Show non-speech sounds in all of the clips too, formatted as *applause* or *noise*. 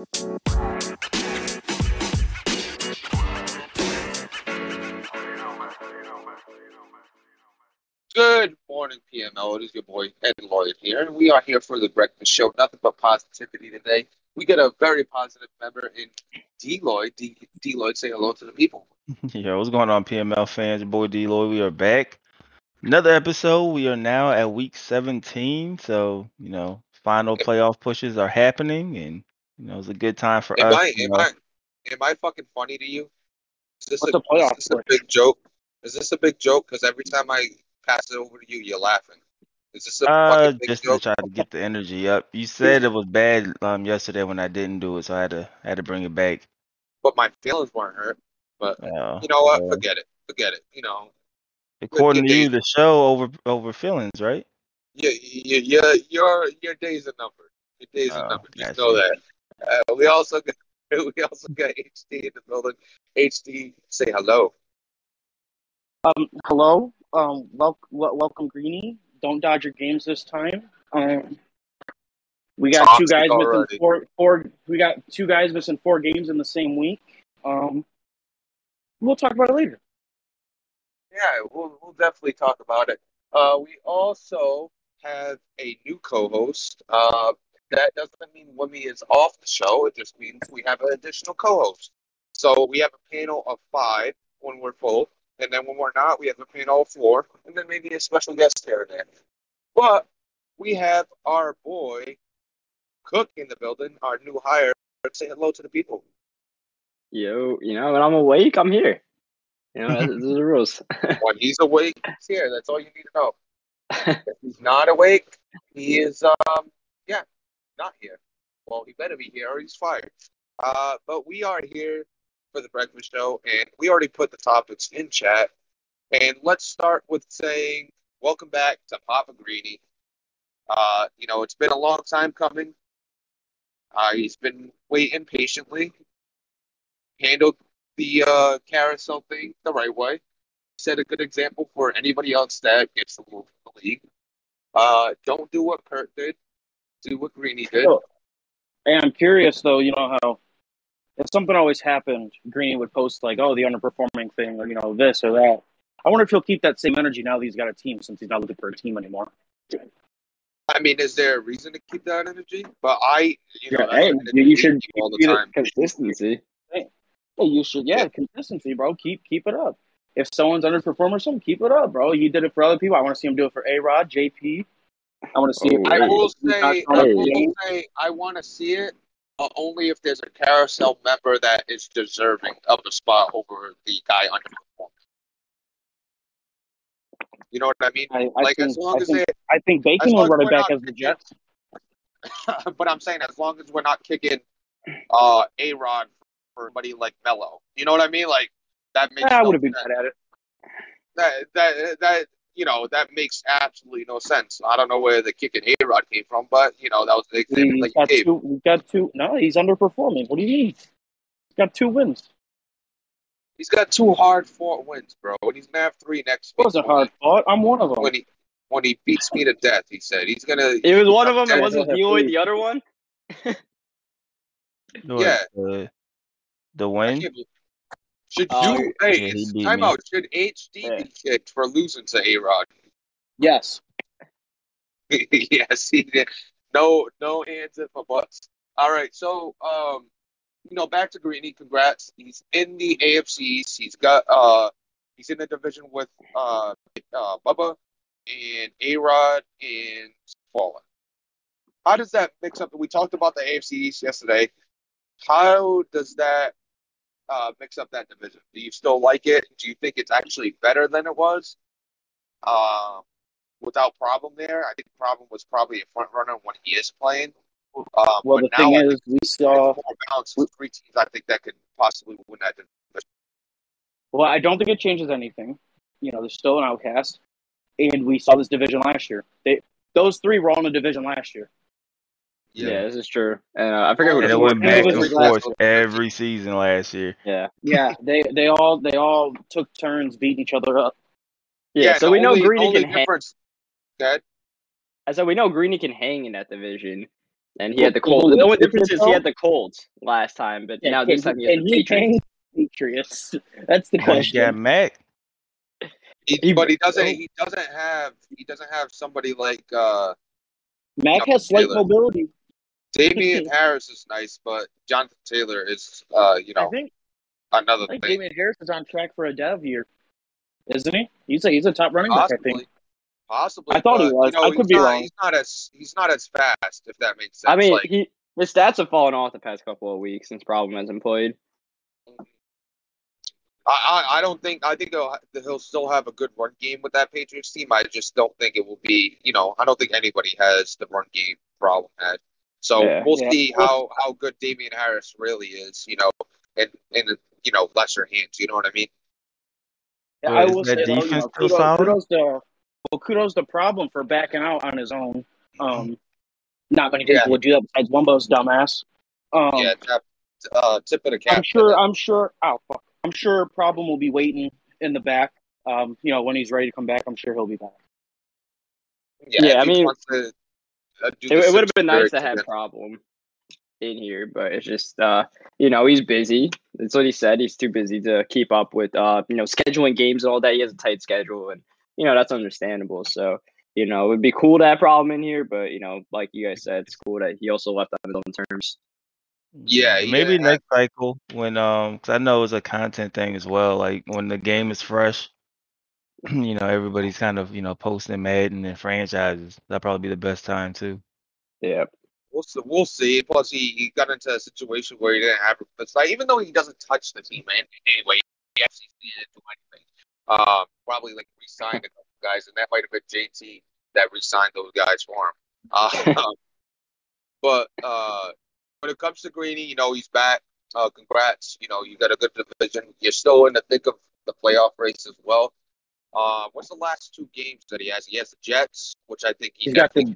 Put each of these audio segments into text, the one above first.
Good morning, PML. It is your boy Ed Lloyd here, and we are here for the breakfast show. Nothing but positivity today. We get a very positive member in D Lloyd. D, D Lloyd, say hello to the people. *laughs* Yeah, what's going on, PML fans? Your boy D Lloyd. We are back. Another episode. We are now at week 17. So, you know, final playoff pushes are happening, and, you know, it's a good time for Am us. I am know. I am I fucking funny to you? Is this, What's a, a playoff is this a big joke? Is this a big joke? Because every time I pass it over to you, you're laughing. Is this a Uh, fucking big just to joke? try to get the energy up. You *laughs* said it was bad um yesterday when I didn't do it, so I had to had to bring it back. But my feelings weren't hurt. But Uh, you know what? uh, Forget it. Forget it. You know, according to you, the show over over feelings, right? your your your your days are numbered. Your days are Oh, numbered. Just gotcha. know that. Uh, we also got *laughs* we also got HD in the building. HD, say hello. Um, hello. Um, wel- wel- welcome, Greeny. Don't dodge your games this time. Um, we got two guys already. missing four. Four. We got two guys missing four games in the same week. Um, we'll talk about it later. Yeah, we'll we'll definitely talk about it. Uh, we also have a new co-host. Uh, that doesn't mean Wimmy is off the show. It just means we have an additional co-host. So we have a panel of five when we're full, and then when we're not, we have a panel of four, and then maybe a special guest here and there. But we have our boy Cook in the building, our new hire. Say hello to the people. Yo, you know, when I'm awake, I'm here. You know, those are the rules. *laughs* When he's awake, he's here. That's all you need to know. *laughs* If he's not awake, he is um yeah, not here. Well, he better be here or he's fired. Uh, but we are here for the breakfast show, and we already put the topics in chat. And let's start with saying welcome back to Papa Greeny. Uh, you know, it's been a long time coming. Uh, he's been waiting patiently. Handled the uh, carousel thing the right way set a good example for anybody else that gets to move to the league. Uh, don't do what Kurt did. Do what Greeny did. So, and I'm curious though. You know how if something always happened, Greeny would post like, "Oh, the underperforming thing," or you know, this or that. I wonder if he'll keep that same energy now that he's got a team, since he's not looking for a team anymore. I mean, is there a reason to keep that energy? But I, you know, Yeah, hey, you- should all the time. Consistency. Hey, you should, yeah, Yeah. consistency, bro. Keep keep it up. If someone's underperforming, or something, keep it up, bro. You did it for other people. I want to see him do it for A Rod, JP. I want to see. Oh, it. I will say, I will say, I want to see it uh, only if there's a carousel member that is deserving of the spot over the guy underperforming. You know what I mean? I, I like think, as long I as think, they, I think Bacon will run it back as the Jets. *laughs* but I'm saying as long as we're not kicking uh A Rod for somebody like Mello. You know what I mean? Like that makes I no would have been mad at it. that that that you know that makes absolutely no sense. I don't know where the kicking A Rod came from, but you know that was the example He's that you got gave. two. He's got two. No, he's underperforming. What do you mean? He's got two wins. He's got two hard fought wins, bro, and he's gonna have three next It week. wasn't hard fought. I'm one of them. when he when he beats me to death. He said he's gonna. It was one of them. It wasn't yeah, the other one. *laughs* What, Yeah. The, the I win? Can't believe- Should Oh, you? Hey, yeah, he it's beat time out. Should HD Yeah. be kicked for losing to A Rod? Yes. *laughs* yes, he did. No, no hands if my butts. All right, so um, you know, back to Greeny. Congrats. He's in the AFC East. He's got uh, he's in the division with uh, uh Bubba and A Rod and Fallen. How does that mix up? We talked about the AFC East yesterday. How does that uh, mix up that division? Do you still like it? Do you think it's actually better than it was? Um, without problem there. I think problem was probably a front runner when he is playing. Um, Well, the now thing is, we saw. more balanced with three teams. I think that could possibly win that division. Well, I don't think it changes anything. You know, there's still an outcast, and we saw this division last year. They those three were all in the division last year. Yeah, this is true. And uh, I forget who it fourth went back was and his forth every season last year. Yeah. *laughs* Yeah, they they all they all took turns beating each other up. Yeah. so the we know only- Greeny only can hang. difference. Good. I said we know Greeny can hang in that division. and he had the Well, Colts. The only difference is he had the Colts last time, but now this time he has can the he Patriots. hang Patriots? *laughs* That's the question. Yeah, Mac. He, He- but he doesn't. He doesn't have. He doesn't have somebody like uh, Mac has slight mobility. Damian *laughs* Harris is nice, but Jonathan Taylor is, uh, you I know, think another I think thing. Damien Harris is on track for a dev year, isn't he? He's a he's a top running back. I think. possibly. I thought he was. You know, I could be not, wrong. He's not as. He's not as fast, if that makes sense. I mean, like, he his stats have fallen off the past couple of weeks since Problem hasn't played. I, I, I don't think. I think he'll, he'll still have a good run game with that Patriots team. I just don't think it will be. You know, I don't think anybody has the run game problem had. So Yeah. we'll Yeah. see how how good Damien Harris really is. You know, in in you know lesser hands. You know what I mean? Yeah, I is will that say though, you defense know, kudos, solid? kudos to well, kudos to problem for backing out on his own. Um, not many people Yeah. would do that besides Wumbo's dumbass. Um, yeah, tap, uh, tip of the cap. I'm sure. I'm sure. Oh fuck! I'm sure problem will be waiting in the back. Um, you know when he's ready to come back, I'm sure he'll be back. Yeah, Yeah, I mean, wants to, do It, it would have been nice to have then- Problem in here, but it's just uh, you know, he's busy. That's what he said. He's too busy to keep up with uh, you know, scheduling games and all that. He has a tight schedule, and you know that's understandable. So you know, it would be cool to have Problem in here, but you know, like you guys said, it's cool that he also left on his own terms. Yeah, maybe yeah. next cycle when um, cause I know it's a content thing as well. Like when the game is fresh, *clears throat* you know, everybody's kind of you know posting Madden and franchises. That'd probably be the best time too. Yeah, We'll see. We'll see. Plus, he, he got into a situation where he didn't have. It's like even though he doesn't touch the team in, anyway, he actually didn't do anything. Um, probably like re-signed a *laughs* couple guys, and that might have been JT that re-signed those guys for him. Uh, *laughs* but uh, when it comes to Greeny, you know he's back. Uh, congrats. You know you got a good division. You're still in the thick of the playoff race as well. Uh, what's the last two games that he has? He has the Jets, which I think he He's got the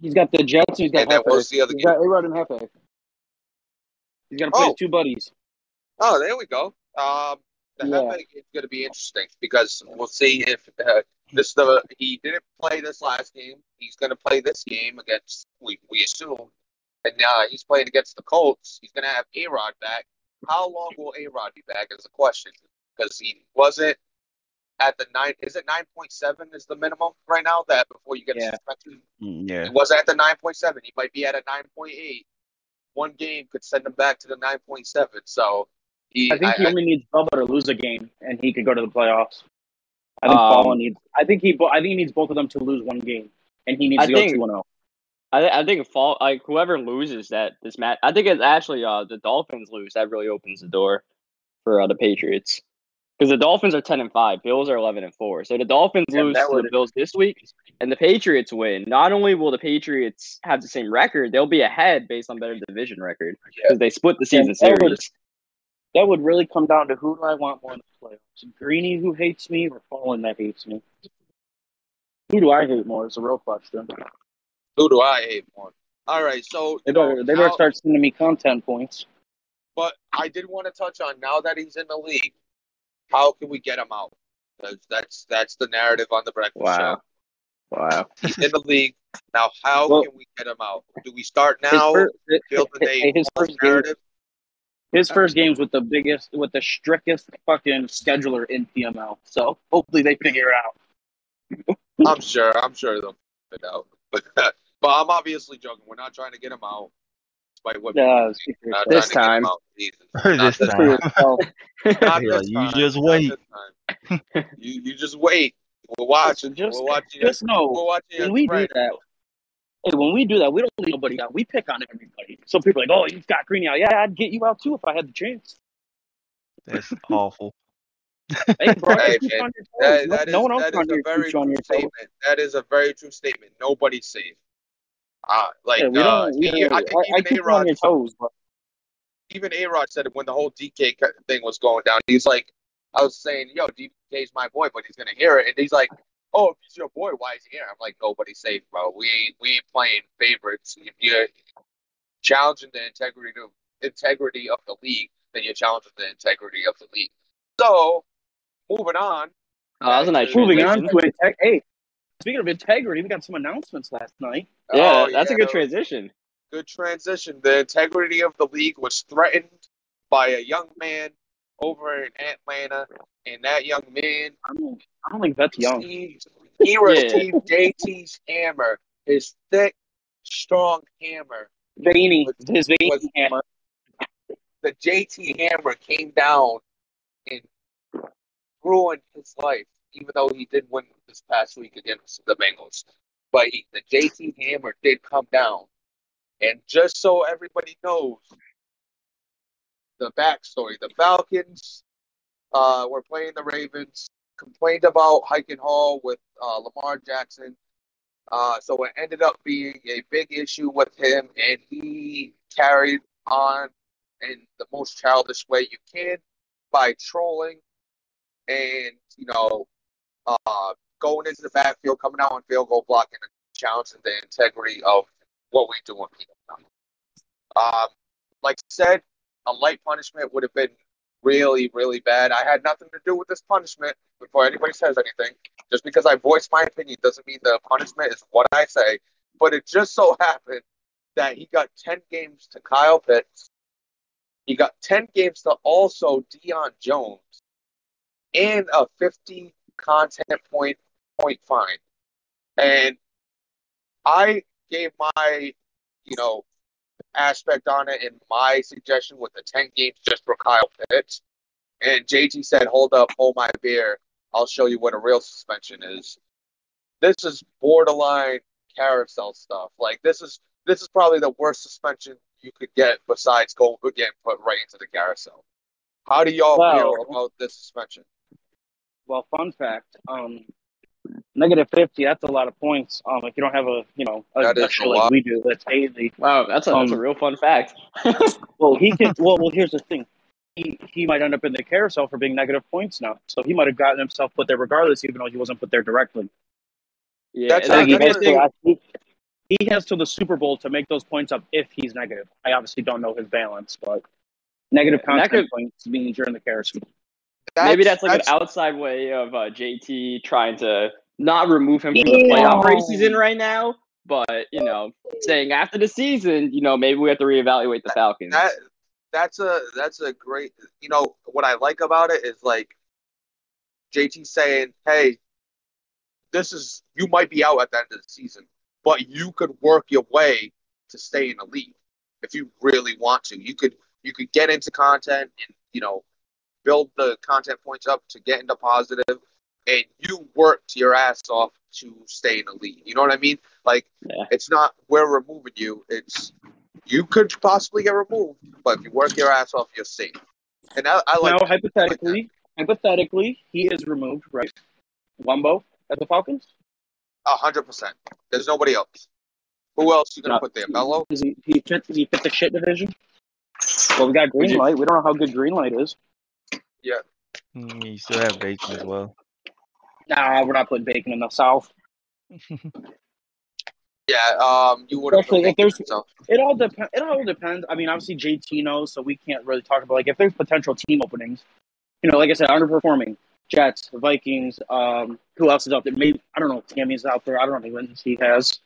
he's got the Jets. He's got And Hefe. what's the other He's got A-Rod and Hefe. He's got to play Oh. his two buddies. Oh, there we go. Um, the Yeah. Hefe is going to be interesting because we'll see if uh, this the he didn't play this last game. He's going to play this game against we we assume, and uh, he's playing against the Colts. He's going to have A Rod back. How long will A Rod be back? Is the question because he wasn't at the nine. Is it nine point seven? Is the minimum right now that before you get Yeah. suspension? Mm, Yeah. He was at the nine point seven. He might be at a nine point eight. One game could send him back to the nine point seven. So. He, I think he I- only needs Bubba to lose a game, and he could go to the playoffs. I think Um, Fallen needs. I think he. I think he needs both of them to lose one game, and he needs I to go think- two and oh. zero. I think, I think fall like whoever loses that this match. I think it's actually uh the Dolphins lose that really opens the door for uh, the Patriots because the Dolphins are ten and five, Bills are eleven and four. So the Dolphins Yeah, lose to the Bills this week, and the Patriots win. Not only will the Patriots have the same record, they'll be ahead based on better division record because they split the season that would- series. That would really come down to who do I want more in the playoffs? Greeny who hates me, or Fallen that hates me? Who do I hate more? Is a real question. Who do I hate more? All right, so They you know, better. They better now- start sending me content points. But I did want to touch on now that he's in the league, how can we get him out? Because that's that's the narrative on the Breakfast Wow. Wow. He's in the league now. How Well- can we get him out? Do we start His now? fir- building a his false first game, narrative? his first game's with the biggest, with the strictest fucking scheduler in PML. So hopefully they figure it out. I'm sure. I'm sure they'll figure it out. *laughs* But but I'm obviously joking. We're not trying to get him out. Despite what Yeah, people think. We're *laughs* not This trying to get him time. out. Jesus. *laughs* Not this this time. Not this you just wait. you you just wait. We're watching. Just- we're watching. just know we're watching. when your we do friend. that, hey, when we do that, we don't leave nobody out. We pick on everybody. So people are like, oh, you've got Greeny out. Yeah, I'd get you out too if I had the chance. That's awful. *laughs* Hey, bro, Hey, man, on your That, toes. No- that is, one else that on is a very on true your statement. That is a very true statement. Nobody's safe. Uh, like Yeah, we uh, don't. We, he- I I, think I even keep A-Rod, your toes, but even A-Rod said it when the whole DK thing was going down. He's like, I was saying, yo, DK's my boy, but he's gonna hear it, and he's like, oh, if he's your boy, why is he here? I'm like, nobody's safe, bro. We ain't, we ain't playing favorites. If you're challenging the integrity of integrity of the league, then you're challenging the integrity of the league. So, moving on. Oh, that was a nice moving on to integ- Hey, speaking of integrity, we got some announcements last night. Yeah, Oh, that's a good transition. good transition. The integrity of the league was threatened by a young man over in Atlanta, and that young man, I don't, I don't think that's young. he, he Yeah. received JT's hammer, his thick, strong hammer. Veiny, his veiny Was- hammer. The JT hammer came down and ruined his life, even though he did win this past week against the Bengals. But he, the JT hammer did come down. And just so everybody knows the backstory, the Falcons uh, were playing the Ravens, complained about Hiking Hall with uh, Lamar Jackson. Uh, so it ended up being a big issue with him, and he carried on in the most childish way you can by trolling and, you know, uh, going into the backfield, coming out on field goal blocking, and challenging the integrity of what we do in PFL. Um, like I said, a light punishment would have been really, really bad. I had nothing to do with this punishment before anybody says anything. Just because I voiced my opinion doesn't mean the punishment is what I say. But it just so *laughs* happened that he got 10 games to Kyle Pitts. He got 10 games to also Deion Jones and a 50 content point point fine. And I gave my, you know, aspect on it and my suggestion with the 10 games just for Kyle Pitts. And JT said, hold up, hold my beer. I'll show you what a real suspension is. This is borderline carousel stuff. Like this is this is probably the worst suspension you could get besides going getting put right into the carousel. How do y'all Well- feel about this suspension? Well, fun fact. Um, negative fifty. That's a lot of points. Um, if you don't have a, you know, a, That is a a show like lot. we do, that's daily. Wow, that's a, that's a Um, real fun fact. *laughs* Well, he can. well, well, here's the thing. He he might end up in the carousel for being negative points now. So he might have gotten himself put there regardless, even though he wasn't put there directly. yeah, That's and not- then he, the that's has big not- thing- to, he, he has to the Super Bowl to make those points up if he's negative. I obviously don't know his balance, but negative Yeah, and content points means you're in the carousel. maybe that's like an outside way of uh, JT trying to not remove him from the playoff race he's in right now, but you know, saying after the season, you know, maybe we have to reevaluate the Falcons. that that's a that's a great you know what I like about it is like JT saying, Hey, this is you might be out at the end of the season, but you could work your way to stay in the league if you really want to. You could you could get into content and you know build the content points up to get into positive and you worked your ass off to stay in the league. You know what I mean? Like Yeah. it's not we're removing you, it's you could possibly get removed, but if you work your ass off, you're safe. And I, I like now, hypothetically, hypothetically, he is removed, right? Wumbo at the Falcons. a hundred percent. There's nobody else. Who else you gonna No. put there? Mello? Does he he fit, does he fit the shit division? Well, we got Would you- Greenlight. We don't know how good Greenlight is. Mm, You still have Bacon as well. Nah, we're not putting Bacon in the South. *laughs* Yeah, um, you would have. Especially if there's- It all depends. It all depends. I mean, obviously JT knows, so we can't really talk about like if there's potential team openings. You know, like I said, underperforming Jets, Vikings. Um, who else is out there? Maybe I don't know. if Tammy's out there. I don't know wins he has.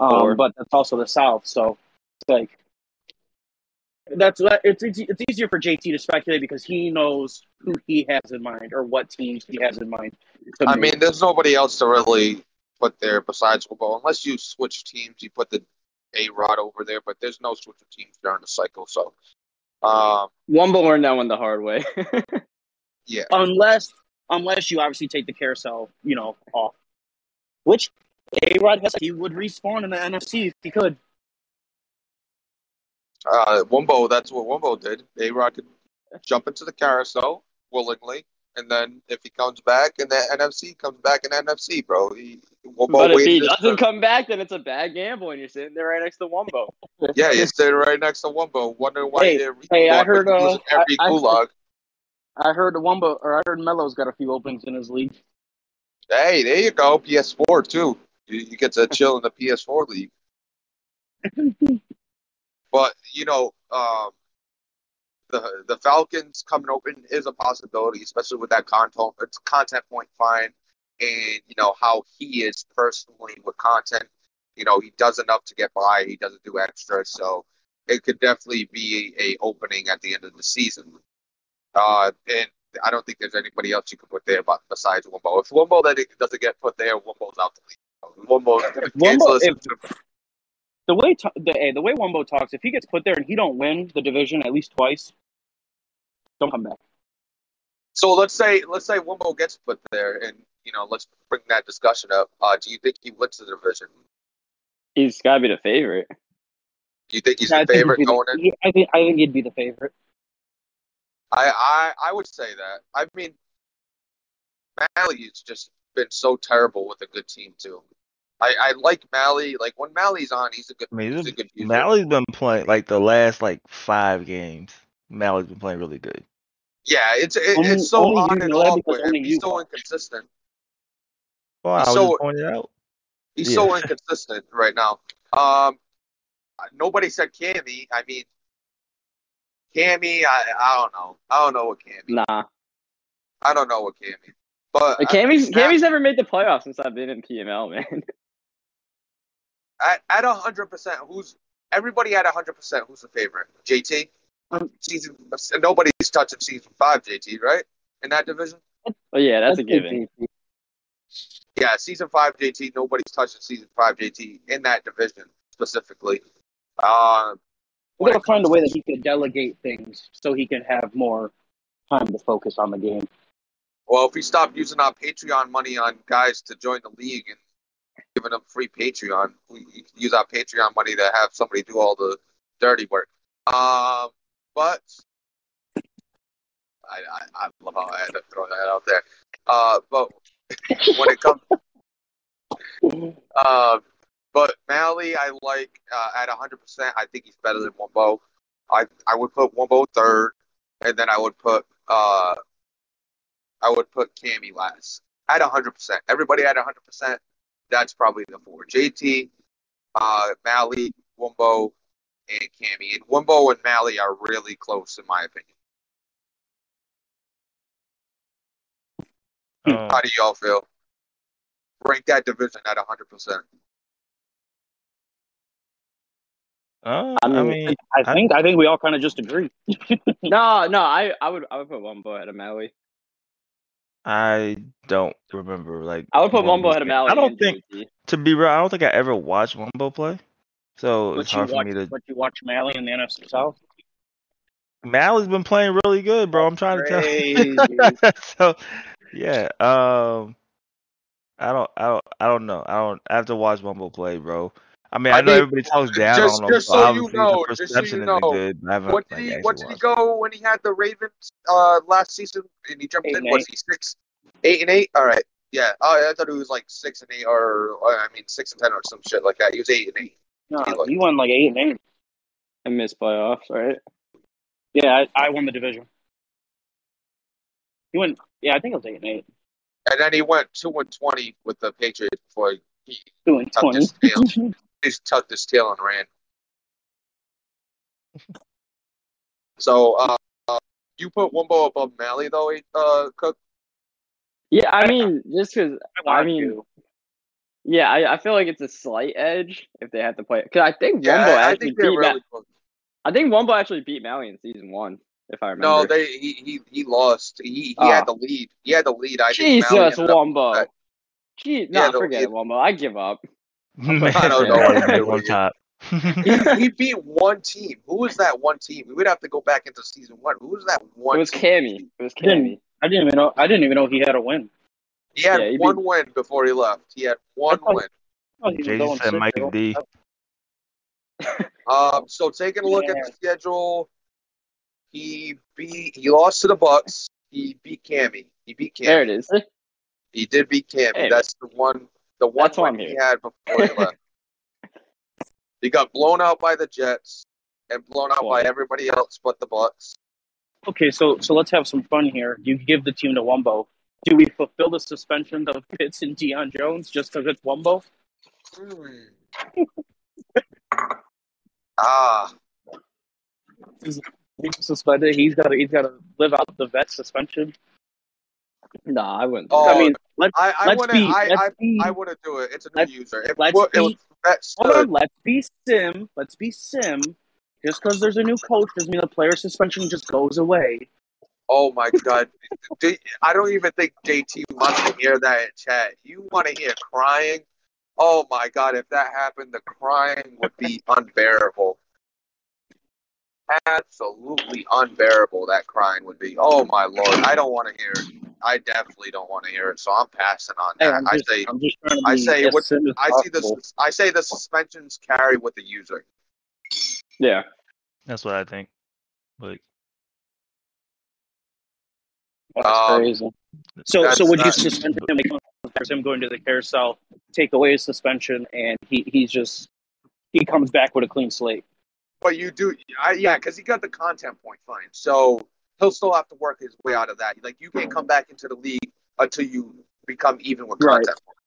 Um, but that's also the South, so it's like that's it's it's it's easier for JT to speculate because he knows who he has in mind or what teams he has in mind. I make. mean, there's nobody else to really put there besides Wilbo, unless you switch teams. You put the A Rod over there, but there's no switch of teams during the cycle. So, um, Wumble learned that one the hard way. *laughs* yeah, unless unless you obviously take the carousel, you know, off. Which A Rod has he would respawn in the NFC if he could. Uh, Wumbo. That's what Wumbo did. A Rod could jump into the carousel willingly, and then if he comes back and the NFC comes back in NFC, bro, he Wumbo but if he doesn't turn. come back, then it's a bad gamble, and you're sitting there right next to Wumbo. *laughs* Yeah, you're sitting right next to Wumbo, wondering why Hey, they're hey, I heard, but uh, using every I- I- gulag. I heard Wumba or I heard Melo's got a few openings in his league. Hey, there you go. PS4 too. You, you get to chill in the PS4 league. *laughs* But you know, um, the the Falcons coming open is a possibility, especially with that content it's content point fine, and you know how he is personally with content. You know, he does enough to get by. He doesn't do extra, so it could definitely be a opening at the end of the season. Uh, and I don't think there's anybody else you can put there but besides Wumbo. If Wumbo that doesn't get put there, Wumbo's out the league. Wumbo's gonna cancel Wumbo, his if- The way to, the, hey, the way Wumbo talks, if he gets put there and he don't win the division at least twice, don't come back. So let's say let's say Wumbo gets put there, and you know let's bring that discussion up. Uh, do you think he wins the division? He's got to be the favorite. You think he's Yeah, I the he'd favorite be the- going in? I think I think he'd be the favorite. I, I I would say that. I mean, Mally has just been so terrible with a good team too. I, I like Mally. Like when Mally's on, he's a good. I mean, he's this- a good user. Mally's been playing like the last like five games. Mally's been playing really good. Yeah, it's it, Only- it's so on you and off with him. He's so inconsistent. Well, I He's was so- just pointing out. He's Yeah. so *laughs* inconsistent right now. Um, nobody said Cammy. I mean, Cammy. I I don't know. I don't know what Cammy. Nah, I don't know what Cammy. But Like, Cammy's I- Cammy's never made the playoffs since I've been in PML, man. *laughs* at at a hundred percent, who's everybody at a hundred percent? Who's the favorite? JT. Um, Season nobody's touching season five. JT, right? In that division. Oh yeah, that's a I'd given. JT. Yeah, season five JT. Nobody's touching season five JT in that division specifically. Um, We when gotta find a way that he could delegate things so he can have more time to focus on the game. Well, if we stop using our Patreon money on guys to join the league and giving them free Patreon, we use our Patreon money to have somebody do all the dirty work. Um, but I, I, I love how I had to throw that out there. Uh, but when it comes, uh, but Mally, I like uh, at 100%. I think he's better than Wumbo. I I would put Wumbo third, and then I would put uh I would put Cammy last at 100%. Everybody at 100%, that's probably the four. JT, uh, Mally, Wumbo, and Cammy. And Wumbo and Mally are really close, in my opinion. Um, How do y'all feel? Rank that division at 100%. uh, I I mean, mean, I think I think we all kind of just agree. *laughs* No, no, I, I would I would put Wumbo ahead of Maui. I don't remember like. I would put Wumbo's Wumbo ahead of game. Maui. I don't think JT. to be real. I don't think I ever watched Wumbo play, so it's But you hard for me to. but you watch Mally in the NFC South. Mally's been playing really good, bro. I'm trying to tell you. *laughs* so, yeah. Um, I don't, I don't, I don't know. I don't. I have to watch Wumbo play, bro. I mean, I, I know mean, everybody talks down just- on him. just so so you know, just so you perception know, isn't good. I haven't, What did like, he what did he go when he had the Ravens uh last season and he jumped Eight in? and Was he six eight and eight? All right. Yeah. Oh I thought he was like six and eight or, or I mean six and ten or some shit like that. He was eight and eight. No, He looked- won like eight and eight. I missed playoffs, right? Yeah, I, I won the division. He went. Yeah, I think it was eight and eight. And then he went two and twenty with the Patriots before he Two and his twenty. *laughs* just tucked his tail and ran. *laughs* So uh, uh you put Wumbo above Mally though, uh Cook? Yeah, I mean, just because I, I mean, to. yeah, I, I feel like it's a slight edge if they have to play. Because I think Yeah, Wumbo I, I actually think they're beat. really Ma- close. I think Wumbo actually beat Maui in season one, if I remember. No, they he he, he lost. He he Oh. had the lead. He had the lead. I think Mally Jesus, ended Wumbo. Gee, Yeah, nah, the- forget it, Wumbo. I give up. Man, I *laughs* don't know Mally's what to on top. *laughs* he, he beat one team. Who was that one team? We would have to go back into season one. Who was that one? It was? Cammy. It was I didn't- Cammy. I didn't even know. I didn't even know he had a win. He had Yeah, he one win before he left. He had one thought- win. Oh, he was said Mike. D. *laughs* Um, so taking a look at the schedule, he beat he lost to the Bucks. He beat Cammy. He beat Cammy. There it is. He did beat Cammy. Hey. That's the one. The one win he had before he left. *laughs* he got blown out by the Jets and blown out by everybody else but the Bucks. Okay, so so let's have some fun here. You give the team to Wumbo. Do we fulfill the suspension of Pitts and Deion Jones just because it's Wumbo? Hmm. *laughs* ah, He's suspended. He's got to he's got to live out the vet suspension. Nah, I wouldn't. Oh, I mean, let's I, I let's wouldn't. be I, let's I, be I wouldn't do it. It's a new user. If let's what- be- hold on. Let's be sim. Let's be sim. Just because there's a new coach doesn't mean the player suspension just goes away. Oh my god! *laughs* I don't even think JT wants to hear that in chat. You want to hear crying? Oh my god! If that happened, the crying would be unbearable. Absolutely unbearable. That crying would be. Oh my lord! I don't want to hear it. I definitely don't want to hear it. So I'm passing on Hey, that. I'm I say. I'm just trying to I say as what- sim as I see possible. this. I say the suspensions carry with the user. Yeah. That's what I think. But That's Um, crazy. So, that's so would you suspend him? There's him going to the carousel, take away his suspension, and he he's just he comes back with a clean slate. But you do, I, yeah, because he got the content point fine. So he'll still have to work his way out of that. Like you can't come back into the league until you become even with Right. content. points.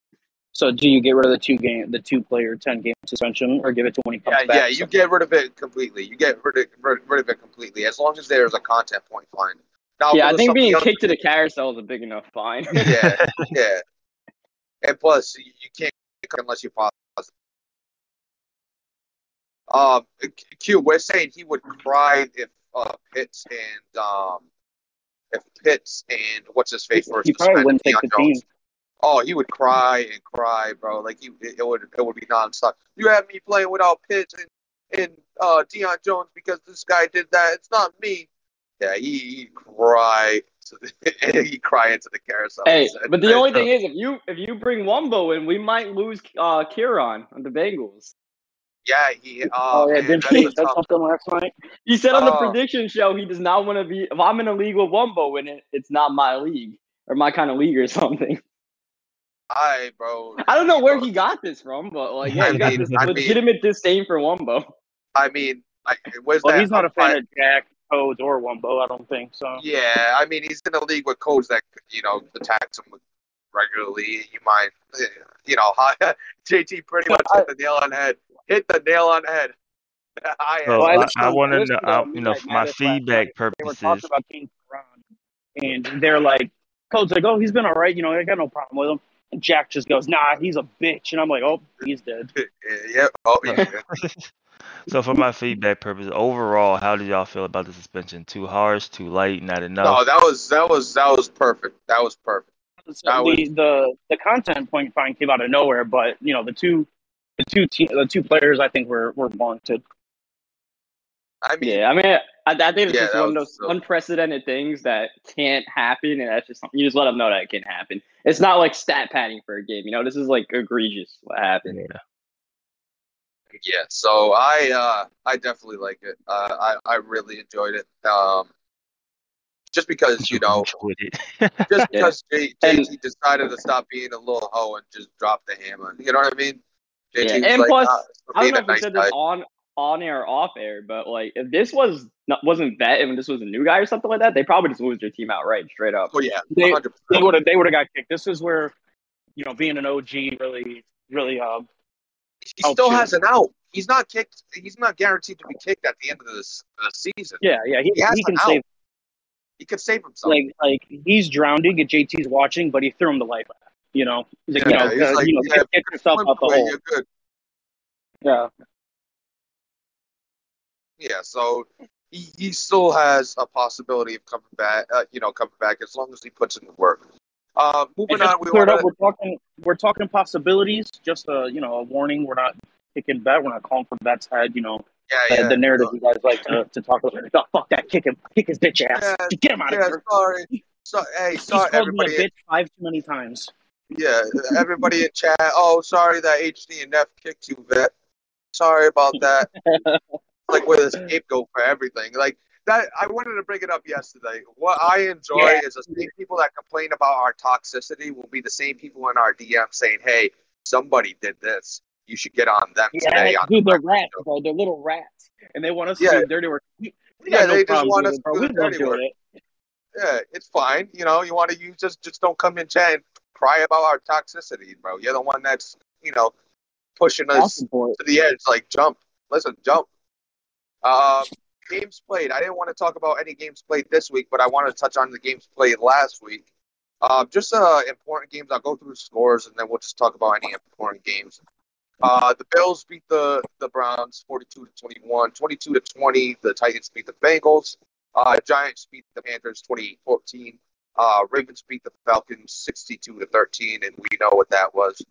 So, do you get rid of the two game, the two player, ten game suspension, or give it to when he comes Yeah, back? yeah, you get rid of it completely. You get rid of, rid, rid of it completely as long as there's a content point fine. Now, Yeah, I think being kicked to the carousel is a big enough fine. Yeah, yeah. *laughs* And plus, you you can't kick unless you're positive. Um, Q, we're saying he would cry if uh, Pitts and um, if Pitts and what's his face were he probably wouldn't take Deion the team. Oh, he would cry and cry, bro. Like he, it would, it would be nonstop. You have me playing without Pitts and and uh, Deion Jones because this guy did that. It's not me. Yeah, he, he cry. To the, *laughs* he cry into the carousel. Hey, and said- but the only thing is, if you if you bring Wumbo in, we might lose uh Kieran on the Bengals. Yeah, he. Uh, oh yeah, man, didn't that's he a *laughs* something last night? He said on the Oh. prediction show he does not want to be. If I'm in a league with Wumbo in it, it's not my league or my kind of league or *laughs* something. Aye, bro. I don't know where he got this from, but like, yeah, I he got mean- this I mean- legitimate disdain for Wumbo. I mean, I, was Well, that he's not a fan umpire- of Jack, Codes, or Wumbo. I don't think so. Yeah, I mean, he's in a league with codes that you know attacks him regularly. You might, *laughs* you know, *laughs* JT pretty much hit the nail on the head. Hit the nail on the head. *laughs* I So I I, I to- want to know, to you know, for my Madness last night. feedback They were purposes. talking about King Quran, and they're like, Codes like, oh, he's been all right. You know, I got no problem with him. And Jack just goes, nah, he's a bitch, and I'm like, oh, he's dead. yeah. Oh yeah. so for my feedback purposes, overall, how did y'all feel about the suspension? Too harsh, too light, not enough? No, that was that was that was perfect. That was perfect. So That the, the the content point fine came out of nowhere, but you know the two the two te- the two players I think were were wanted. I mean, Yeah, I mean, I, I think it's Yeah, just one of those so- unprecedented things that can't happen, and that's just something you just let them know that it can happen. It's not like stat padding for a game, you know. This is like egregious what happened. Yeah. yeah. So I uh I definitely like it. Uh, I I really enjoyed it. Um, just because you know, *laughs* with it. just Yeah. because J- And- JT decided to stop being a little hoe and just drop the hammer. You know what I mean? JT Yeah, and like, plus, "Ah, I don't know if we nice said guy." this on on air or off air, but like if this was not, wasn't vet and this was a new guy or something like that, they probably just lose their team outright, straight up. Oh yeah, They 100%. they would have they would have got kicked. This is where you know being an OG really really uh he still shoot. has an out. He's not kicked. He's not guaranteed to be kicked at the end of this the season. yeah yeah he, He has he an can out. save He could save himself. like like he's drowning and JT's watching, but he threw him the life raft. You know, He's like, Yeah, you he's know, like, you know, yeah, get, get yourself out the hole. Yeah, Yeah, so he, he still has a possibility of coming back. Uh, you know, coming back as long as he puts in the work. Uh, moving on, we want up, we're talking we're talking possibilities. Just a you know a warning. We're not kicking bet. We're not calling for bet's head. You know yeah, the, yeah, the narrative you guys like to, to talk about. Oh, fuck that! Kick him! Kick his bitch ass! Yeah, get him out yeah. of here! Sorry, so hey, He's sorry called me a bitch five too many times. Yeah, everybody in chat. Oh, sorry that HD and F kicked you, vet. Sorry about that. *laughs* like with a scapegoat for everything. Like that, I wanted to bring it up yesterday. What I enjoy Yeah. is the same people that complain about our toxicity will be the same people in our DM saying, "Hey, somebody did this. You should get on them Yeah, today." On dude, the they're rats, show." bro. They're little rats, and they want us Yeah. to do dirty work. We, we Yeah, no they just problem want us to do We the love dirty work. it. Yeah, it's fine. You know, you want to you just just don't come in chat and cry about our toxicity, bro. You're the one that's you know pushing us Asking for it. to the edge. Like jump, listen, jump. Um, games played. I didn't want to talk about any games played this week, but I want to touch on the games played last week. Um, just uh, important games. I'll go through scores and then we'll just talk about any important games. Uh, the Bills beat the the Browns 42 to 21, 22 to 20. The Titans beat the Bengals. Uh, Giants beat the Panthers 28-14. Uh, Ravens beat the Falcons 62 to 13, and we know what that was.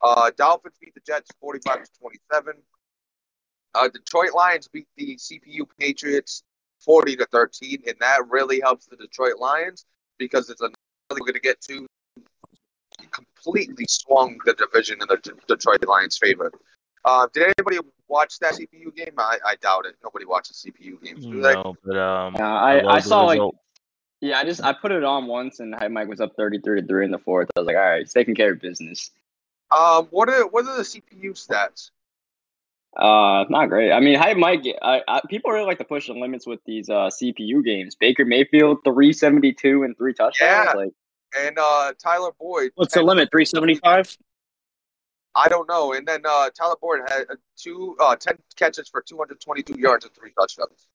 Uh, Dolphins beat the Jets 45 to 27. Uh, Detroit Lions beat the CPU Patriots 40 to 13, and that really helps the Detroit Lions because it's another we're going to get to. Completely swung the division in the D- Detroit Lions' favor. Uh, did anybody watch that CPU game? I, I doubt it. Nobody watches CPU games. Do they? No, but um, Yeah, I, love I the saw like yeah, I just I put it on once and Hype Mike was up 33 to 3 in the fourth. I was like, all right, it's taking care of business. Um, what are what are the CPU stats? Uh, not great. I mean, Hype Mike, I, I, people really like to push the limits with these uh CPU games. Baker Mayfield 372 and three touchdowns. Yeah. Like, And uh, Tyler Boyd. What's the limit? Three seventy five. I don't know. And then uh, Tyler Boyd had two, uh, 10 catches for 222 yards and three touchdowns.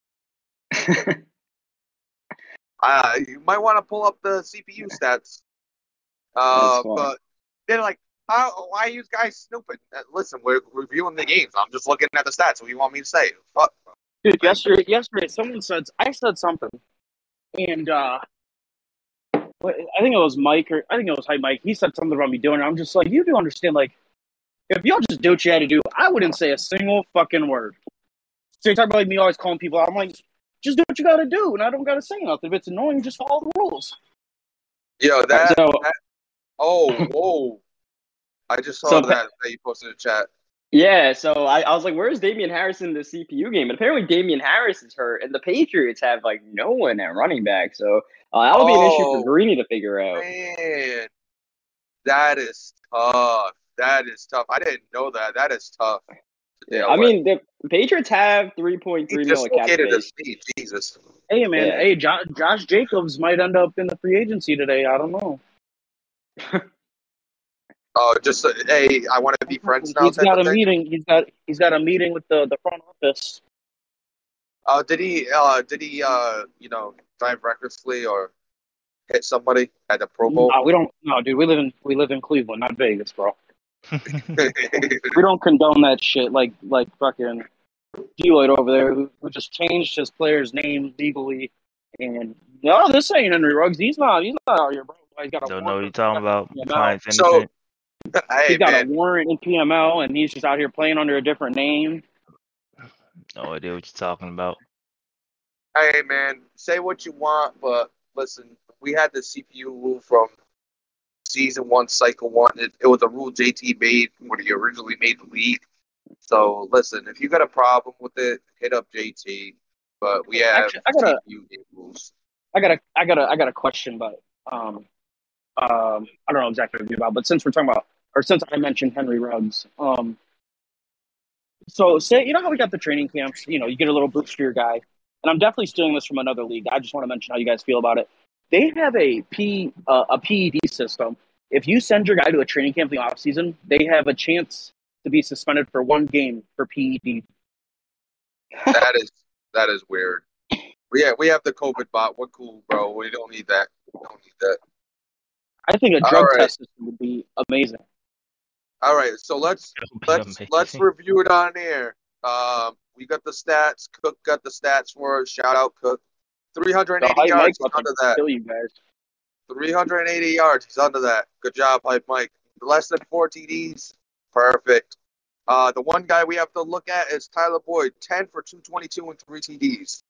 *laughs* Uh, you might want to pull up the CPU stats. Uh, but they're like, how, why are you guys snooping? Uh, listen, we're reviewing the games. I'm just looking at the stats. What do you want me to say? Fuck. Dude, yesterday, yesterday, someone said I said something, and uh, I think it was Mike or I think it was Hype Mike. He said something about me doing it. I'm just like, you do understand, like, if y'all just do what you had to do, I wouldn't say a single fucking word. So you talk about like me always calling people out. I'm like, just do what you got to do, and I don't got to say nothing. If it's annoying, just follow the rules. Yo, that. so Oh, whoa. I just saw So- that that you posted in the chat. Yeah, so I, I was like, where's Damien Harris in the CPU game? And apparently Damien Harris is hurt, and the Patriots have like no one at running back. So uh, that would be an issue Oh. for Greeny to figure out. Man, that is tough. That is tough. I didn't know that. That is tough. Yeah, I mean, the Patriots have 3.3 he million cap dislocated space. knee. Jesus. Hey man, Yeah. hey jo- Josh Jacobs might end up in the free agency today. I don't know. *laughs* Oh, just uh, hey, I want to be friends now. He's type got a thing? meeting. He's got he's got a meeting with the, the front office. Uh, did he? Uh, did he? Uh, you know, drive recklessly or hit somebody at the Pro Bowl? No, we don't. No, dude, we live in we live in Cleveland, not Vegas, bro. *laughs* We don't condone that shit. Like like fucking D Lloyd over there, who, who just changed his player's name legally. And no, this ain't Henry Ruggs. He's not. He's not out here, bro. He's got a Don't know what you're talking about. Yeah, no. Clients So- innocent. Hey He's got man, a warrant in PML, and he's just out here playing under a different name. No idea what you're talking about. hey man, say what you want, but listen, we had the CPU rule from season one, cycle one. It, it was a rule JT made when he originally made the league. So listen, if you got a problem with it, hit up JT. But we have Actually, I gotta- CPU game rules. I got a I got a I got a question, but um um I don't know exactly what about, but since we're talking about or since I mentioned Henry Ruggs, um so say you know how we got the training camps, you know, you get a little boost for your guy, and I'm definitely stealing this from another league. I just want to mention how you guys feel about it. They have a P uh, a PED system. If you send your guy to a training camp in the off season, they have a chance to be suspended for one game for PED. That is that is weird. Yeah, we have the COVID bot. We're cool, bro. We don't need that. We don't need that. I think a drug right. test system would be amazing. All right, so let's let's amazing. let's review it on air. Um, we got the stats. Cook got the stats for us. Shout out Cook. 380 The yards. Mike's He's under that. kill you guys. 380 yards. He's under that. Good job, Hype Mike. Less than four TDs. Perfect. Uh, the one guy we have to look at is Tyler Boyd. 10 for 222 and three TDs.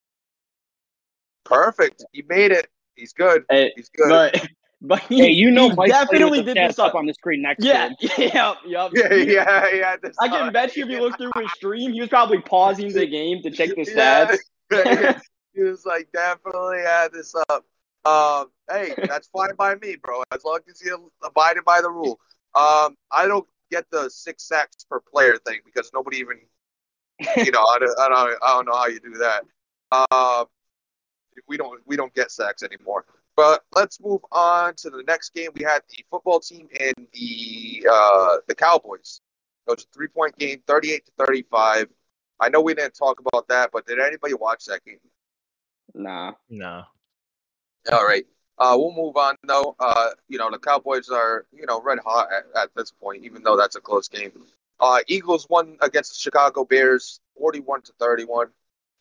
Perfect. He made it. He's good. Hey, He's good. but but he, Hey, you know he Mike definitely did this up up. on the screen next Yeah, to him. *laughs* yep, yep. yeah, yeah, yeah. This I can bet you if you look through his stream, he was probably pausing the game to check the *laughs* stats. *laughs* Yeah. he was like, definitely had this up. Um, hey, that's fine by me, bro. As long as you abided by the rule. Um, I don't get the six sacks per player thing because nobody even, you know, I don't, I don't, I don't know how you do that. Um, we don't, we don't get sacks anymore. But let's move on to the next game. We had the football team and the uh, the Cowboys. It was a three point game, 38 to 35. I know we didn't talk about that, but did anybody watch that game? Nah. No. All right. Uh, we'll move on though. Uh, you know, the Cowboys are you know red hot at, at this point, even though that's a close game. Uh, Eagles won against the Chicago Bears, forty-one to thirty-one.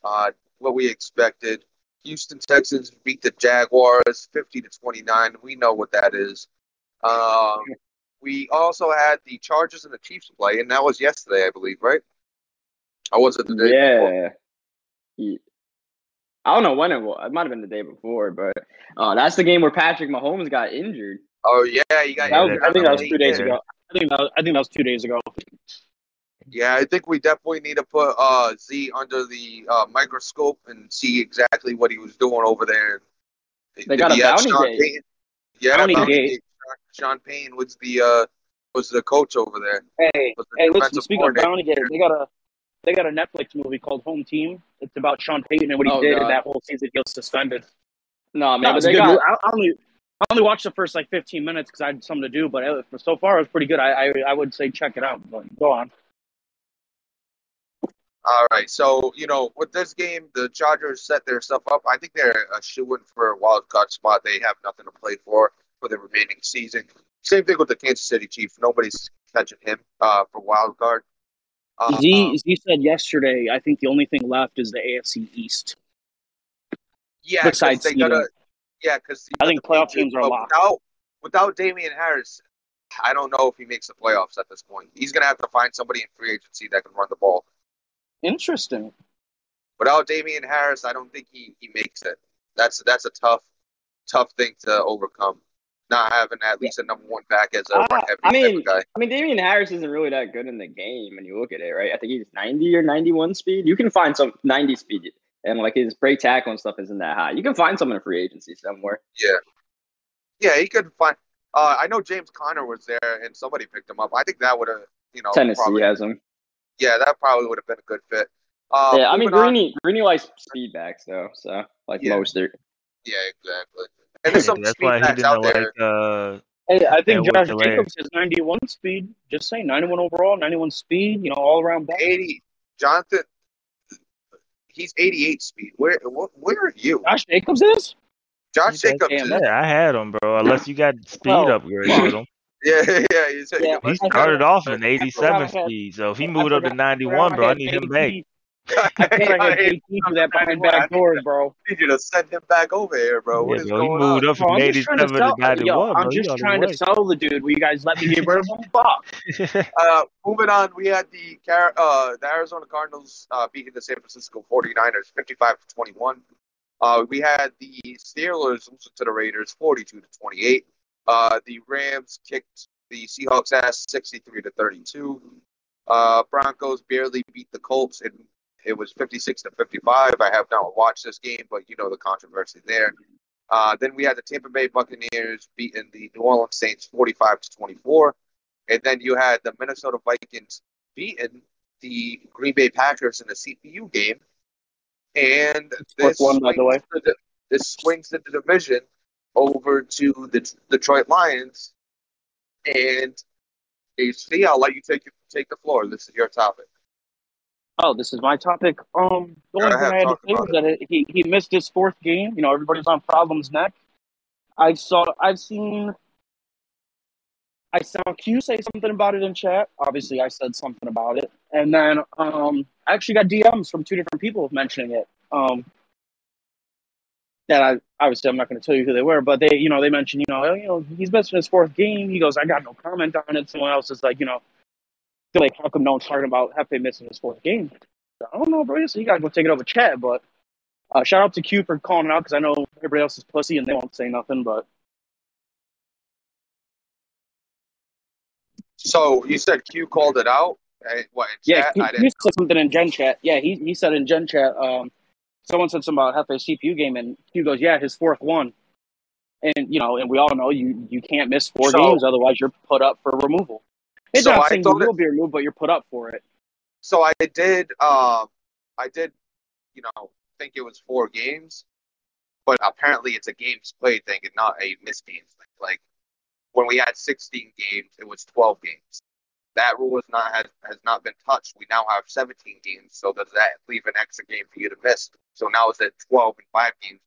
Uh, what we expected. Houston Texans beat the Jaguars, fifty to twenty-nine. We know what that is. Um, we also had the Chargers and the Chiefs play, and that was yesterday, I believe, right? I was it the day before? Yeah. I don't know when it was. It might have been the day before, but uh, that's the game where Patrick Mahomes got injured. Oh yeah, you got. Was, I think that was two days ago. I think that was, I think that was two days ago. Yeah, I think we definitely need to put uh, Z under the uh, microscope and see exactly what he was doing over there. They got a He bounty Sean gate. Payton. Yeah, Bounty bounty gate. gate. Sean Payton was the uh, was the coach over there. Hey, the hey, listen. defensive Speaking of. Bounty Gate, they got a they got a Netflix movie called Home Team. It's about Sean Payton and what he Oh, did God. in that whole season. He was suspended. No, No, man, but it's they good got. I, I only I only watched the first like 15 minutes because I had something to do. But it, so far, it was pretty good. I, I I would say check it out. But go on. All right, so you know, with this game, the Chargers set their stuff up. I think they're a shoe in for a wild card spot. They have nothing to play for for the remaining season. Same thing with the Kansas City Chiefs. Nobody's catching him uh, for wild card. Uh, Z Z said yesterday. I think the only thing left is the AFC East. yeah, besides they gotta, yeah, because I think playoff teams are locked. Without without Damien Harris, I don't know if he makes the playoffs at this point. He's gonna have to find somebody in free agency that can run the ball. Interesting. Without Damien Harris, I don't think he, he makes it. That's that's a tough tough thing to overcome. Not having at least a number one back as a Uh, heavy I mean, type guy. I mean, Damien Harris isn't really that good in the game when you look at it, right? I think he's 90 or 91 speed. You can find some 90 speed, and like his break tackle and stuff isn't that high. You can find some in free agency somewhere. Yeah, yeah, he could find. Uh, I know James Conner was there, and somebody picked him up. I think that would have, you know, Tennessee probably, has him. Yeah, that probably would have been a good fit. Uh, yeah, I mean, moving on- Greeny, Greeny likes speed backs though, so like Yeah. Mostert. Yeah, exactly. *laughs* And there's some That's speed why he backs out didn't there. uh Hey, I think Josh Hilaire. Jacobs is 91 speed. Just say 91 overall, 91 speed. You know, all around back. 80. Jonathan, he's 88 speed. Where wh- where are you? Josh Jacobs is. Josh Jacobs. damn, is- yeah, I had him, bro. Unless you got speed Well, upgrade well, with him. Yeah, *laughs* yeah. He's, Yeah, He I started off in 87 forgot I had- speed, so if he moved up to 91, bro, I need him *laughs* *laughs* back. I forgot I had JT do that behind back doors, bro. need you to send him back over here, bro. What Yeah, is bro, he moved on? up from I'm just trying 87 to to 91, Yo. I'm He just trying to way. sell the dude. Will you guys let me get rid of him? Fuck. Uh, moving on, we had the Car- uh, the Arizona Cardinals uh, beating the San Francisco 49ers 55 to 21. Uh, we had the Steelers losing to the Raiders 42 to 28. Uh, the Rams kicked the Seahawks ass 63 to 32. Uh, Broncos barely beat the Colts and it was 56 to 55. I have not watched this game, but you know the controversy there. Uh, then we had the Tampa Bay Buccaneers beating the New Orleans Saints 45 to 24. And then you had the Minnesota Vikings beating the Green Bay Packers in the CPU game. And this one, by the way. swings the- this swings the division over to the Detroit Lions. And HC, I'll let you take take the floor. This is your topic. Oh, this is my topic. Um, the only thing I had to say was that it, he he missed his fourth game. You know, everybody's on problems neck. I saw. I've seen. I saw Q say something about it in chat. Obviously, I said something about it, and then um, I actually got DMs from two different people mentioning it. Um, that I obviously I'm not going to tell you who they were, but they, you know, they mentioned, you know, oh, you know, he's missing his fourth game. He goes, I got no comment on it. Someone else is like, you know, feel like how come no one's talking about Hefe missing his fourth game? I don't know, bro. So you gotta go take it over chat. But uh, shout out to Q for calling it out because I know everybody else is pussy and they won't say nothing. But So you said Q called it out. What yeah, chat? Q, I Q didn't. said something in Gen chat. Yeah, he he said in Gen chat. Um, someone said something about Hefe's CPU game, and Q goes, "Yeah, his fourth one." And you know, and we all know you you can't miss four So- games, otherwise you're put up for removal. It's So not I saying you will be removed, but you're put up for it. So I did. Um, I did. You know, think it was four games, but apparently it's a games played thing and not a missed games thing. Like when we had 16 games, it was 12 games. That rule has not has, has not been touched. We now have 17 games. So does that leave an extra game for you to miss? So now it's at 12 and five games.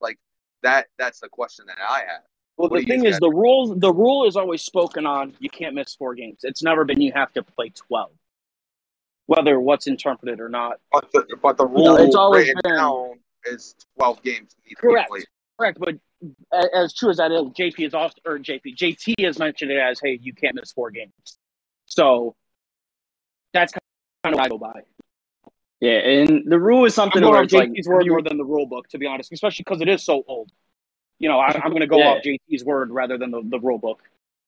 Like that that's the question that I have. Well, What the thing is, the rule the rule is always spoken on. You can't miss four games. It's never been you have to play twelve, whether what's interpreted or not. But the but the No, rule it's always been- is twelve games need to Correct. Correct, but as true as that is, JP is also or JP JT has mentioned it as, hey, you can't miss four games. So that's kind of what I go by. Yeah, and the rule is I'm something going where it's like JT's word you- more than the rule book, to be honest, especially because it is so old. You know, I, I'm going to go Yeah. off JT's word rather than the, the rule book.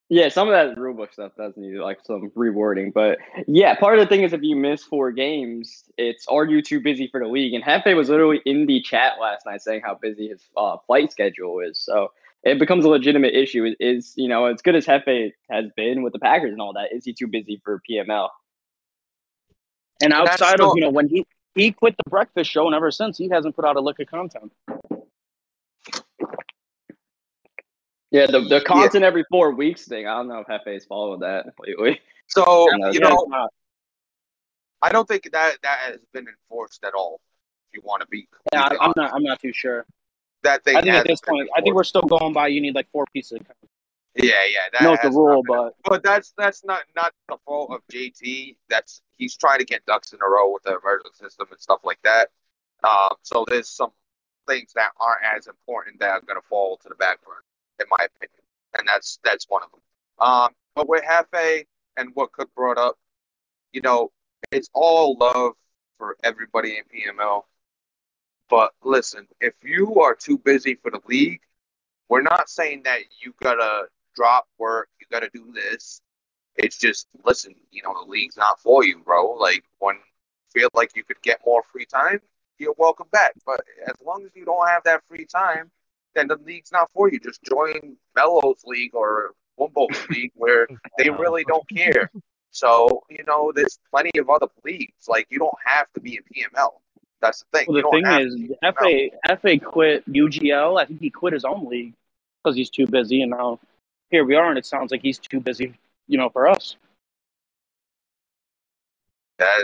Yeah, some of that rule book stuff does need like some rewording, but yeah, part of the thing is if you miss four games, it's are you too busy for the league? And Hefe was literally in the chat last night saying how busy his uh, flight schedule is. So it becomes a legitimate issue. Is- you know as good as Hefe has been with the Packers and all that, is he too busy for PML? And outside not- of, you know, when he, he quit the breakfast show and ever since, he hasn't put out a lick of content. Yeah, the the content every four weeks thing. I don't know if Hefe's followed that lately. So *laughs* Yeah, you know, not- I don't think that that has been enforced at all. If you want to be yeah, I'm honest. not. I'm not too sure. That thing I think at this point, I think we're still going by. You need like four pieces. of yeah, yeah. That No, it's the rule, but but that's that's not not the fault of JT. That's he's trying to get ducks in a row with the emergency system and stuff like that. Um, so there's some things that aren't as important that are going to fall to the back burner, in my opinion, and that's that's one of them. Um, but with Hefe and what Cook brought up, you know, it's all love for everybody in PML. But listen, if you are too busy for the league, we're not saying that you gotta drop work, you gotta do this. It's just listen, you know, the league's not for you, bro. Like when you feel like you could get more free time, you're welcome back. But as long as you don't have that free time, then the league's not for you. Just join Mellows League or Wumbo's *laughs* League where they really don't care. So, you know, there's plenty of other leagues. Like you don't have to be in PML. That's the thing. well, the thing is, to be in PML. FA FA quit UGL. I think he quit his own league because he's too busy, and now here we are, and it sounds like he's too busy. You know, for us. That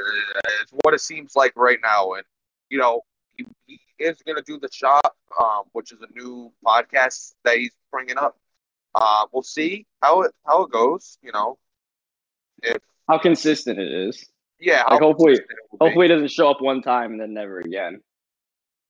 is what it seems like right now. And, you know, he, he is going to do the shop, um, which is a new podcast that he's bringing up. Uh, we'll see how it how it goes. You know, if How consistent it is. Yeah, Like, hopefully- be. Hopefully, it doesn't show up one time and then never again.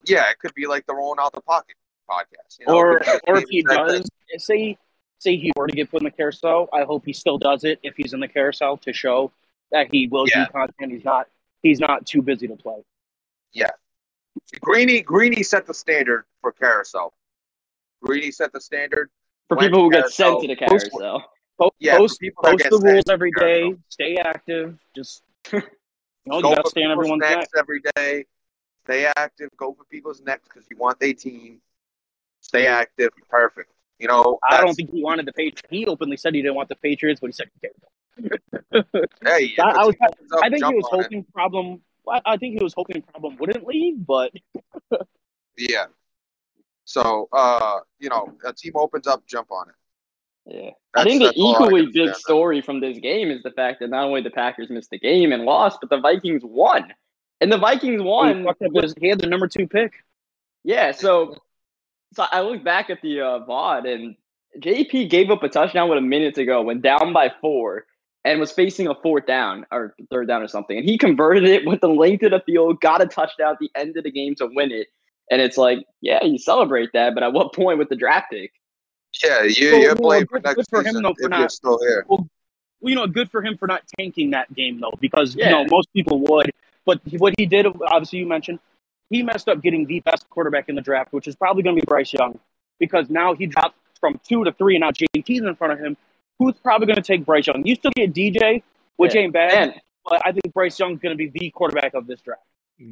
yeah, it could be like the rolling out the pocket podcast, you know, or or if he the same thing. does say say he were to get put in the carousel, I hope he still does it if he's in the carousel to show that he will Yeah. do content. He's not he's not too busy to play. Yeah. Greeny Greeny set the standard for carousel. Greeny set the standard. For people who get sent to the Carousel. carousel. Po- Yeah, post people post the rules every day. Stay active. Just you know, you Go for people's everyone's neck. necks every day. Stay active. Go for people's necks because you want their team. Stay active. Perfect. You know, I don't think he wanted the Patriots. He openly said he didn't want the Patriots, but he said cared. Hey, *laughs* I- I was- up, I think he was on it. hoping problem. I I think he was hoping problem wouldn't leave, but *laughs* Yeah. So, uh, you know, a team opens up, jump on it. Yeah. I think the that's equally big story from this game is the fact that not only the Packers missed the game and lost, but the Vikings won. And the Vikings won. fucked up his- he had the number two pick. Yeah, so so I look back at the uh, VOD and JP gave up a touchdown with a minute to go, went down by four, and was facing a fourth down or third down or something. And he converted it with the length of the field, got a touchdown at the end of the game to win it. And it's like, yeah, you celebrate that, but at what point with the draft pick? Yeah, you, Well, you're well, playing for next good for him, though, for not- you're still here. Well, you know, good for him for not tanking that game though, because Yeah. you know most people would. But what he did, obviously, you mentioned, he messed up getting the best quarterback in the draft, which is probably going to be Bryce Young, because now he dropped from two to three, and now JT's in front of him. Who's probably going to take Bryce Young? You still get DJ, which Yeah. ain't bad, And but I think Bryce Young's going to be the quarterback of this draft.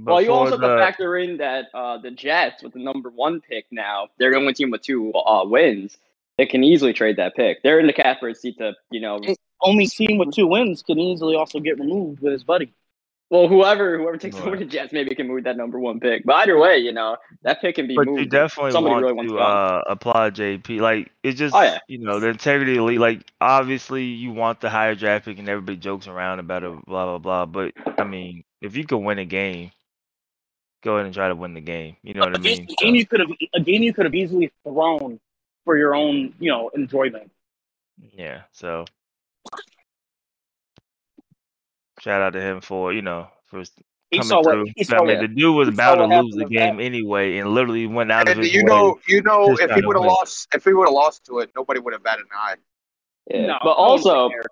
well, you Before also have to factor in that uh, the Jets, with the number one pick now, they're the only team with two uh, wins. They can easily trade that pick. They're in the catbird seat to, you know, Only team with two wins can easily also get removed with his buddy. well, whoever whoever takes Right. over the Jets maybe can move that number one pick. But either way, you know, that pick can be But moved. you definitely Somebody want really to to uh, apply JP. Like it's just Oh, yeah. you know the integrity of the league. Like obviously you want the higher draft pick, and everybody jokes around about it, blah blah blah. But I mean, if you could win a game, go ahead and try to win the game. You know what I mean? a game you could have a game you could have easily thrown for your own, you know, enjoyment. Yeah. So shout out to him for you know for coming saw what through. he saw I mean, the dude was he about to lose the happened to game anyway, and literally went out of And his you way. know, you know, if he would have lost, if he would have lost to it, nobody would have batted an eye. Yeah. No, but also, cared.